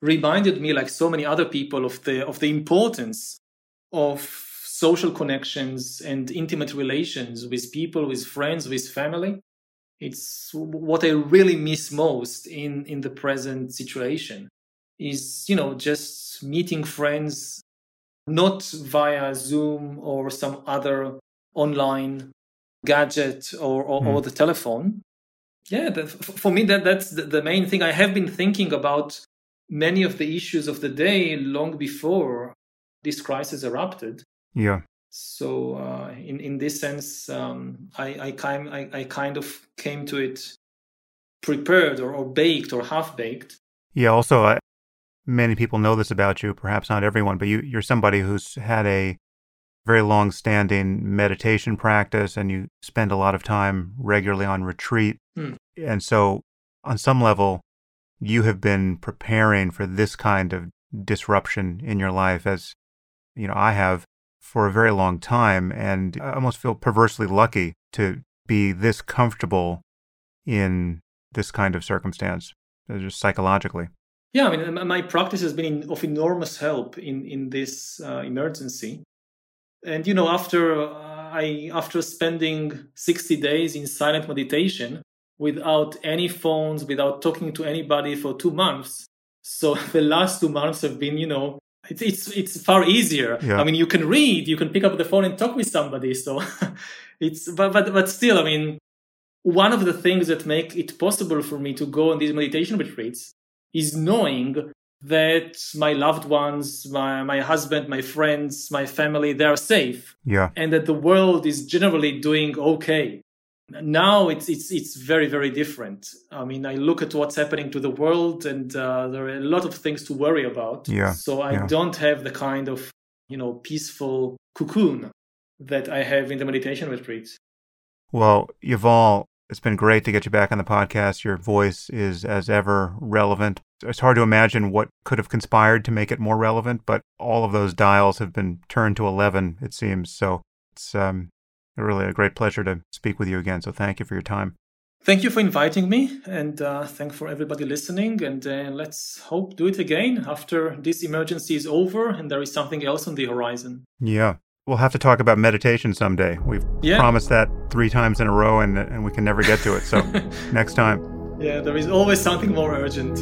reminded me like so many other people of the of the importance of social connections and intimate relations with people, with friends, with family. It's what I really miss most in, in the present situation is, you know, just meeting friends, not via Zoom or some other online gadget or, or, mm. or hmm. the telephone. Yeah, the, for me, that, that's the, the main thing. I have been thinking about many of the issues of the day long before this crisis erupted. Yeah. So uh, in in this sense, um, I I kind I, I kind of came to it prepared or, or baked or half baked. Yeah. Also, uh, many people know this about you. Perhaps not everyone, but you you're somebody who's had a very long standing meditation practice and you spend a lot of time regularly on retreat. Hmm. And so, on some level, you have been preparing for this kind of disruption in your life as you know I have for a very long time, and I almost feel perversely lucky to be this comfortable in this kind of circumstance, uh, just psychologically. Yeah, I mean, my practice has been of enormous help in in this uh, emergency, and you know, after uh, I after spending sixty days in silent meditation without any phones, without talking to anybody for two months, so the last two months have been, you know, it's it's it's far easier. Yeah. I mean, you can read, you can pick up the phone and talk with somebody. So it's but but but still, I mean, one of the things that make it possible for me to go on these meditation retreats is knowing that my loved ones, my my husband, my friends, my family, they are safe. Yeah. And that the world is generally doing okay now it's it's it's very very different. I mean i look at what's happening to the world and uh, there are a lot of things to worry about. Yeah so i yeah. don't have the kind of you know peaceful cocoon that i have in the meditation retreats. Well yuval it's been great to get you back on the podcast. Your voice is as ever relevant. It's hard to imagine what could have conspired to make it more relevant but all of those dials have been turned to 11 it seems. So it's um really a great pleasure to speak with you again. So thank you for your time. Thank you for inviting me, and uh, thank for everybody listening. And uh, let's hope do it again after this emergency is over and there is something else on the horizon. Yeah, we'll have to talk about meditation someday. We've yeah. promised that three times in a row, and and we can never get to it. So next time. Yeah, there is always something more urgent.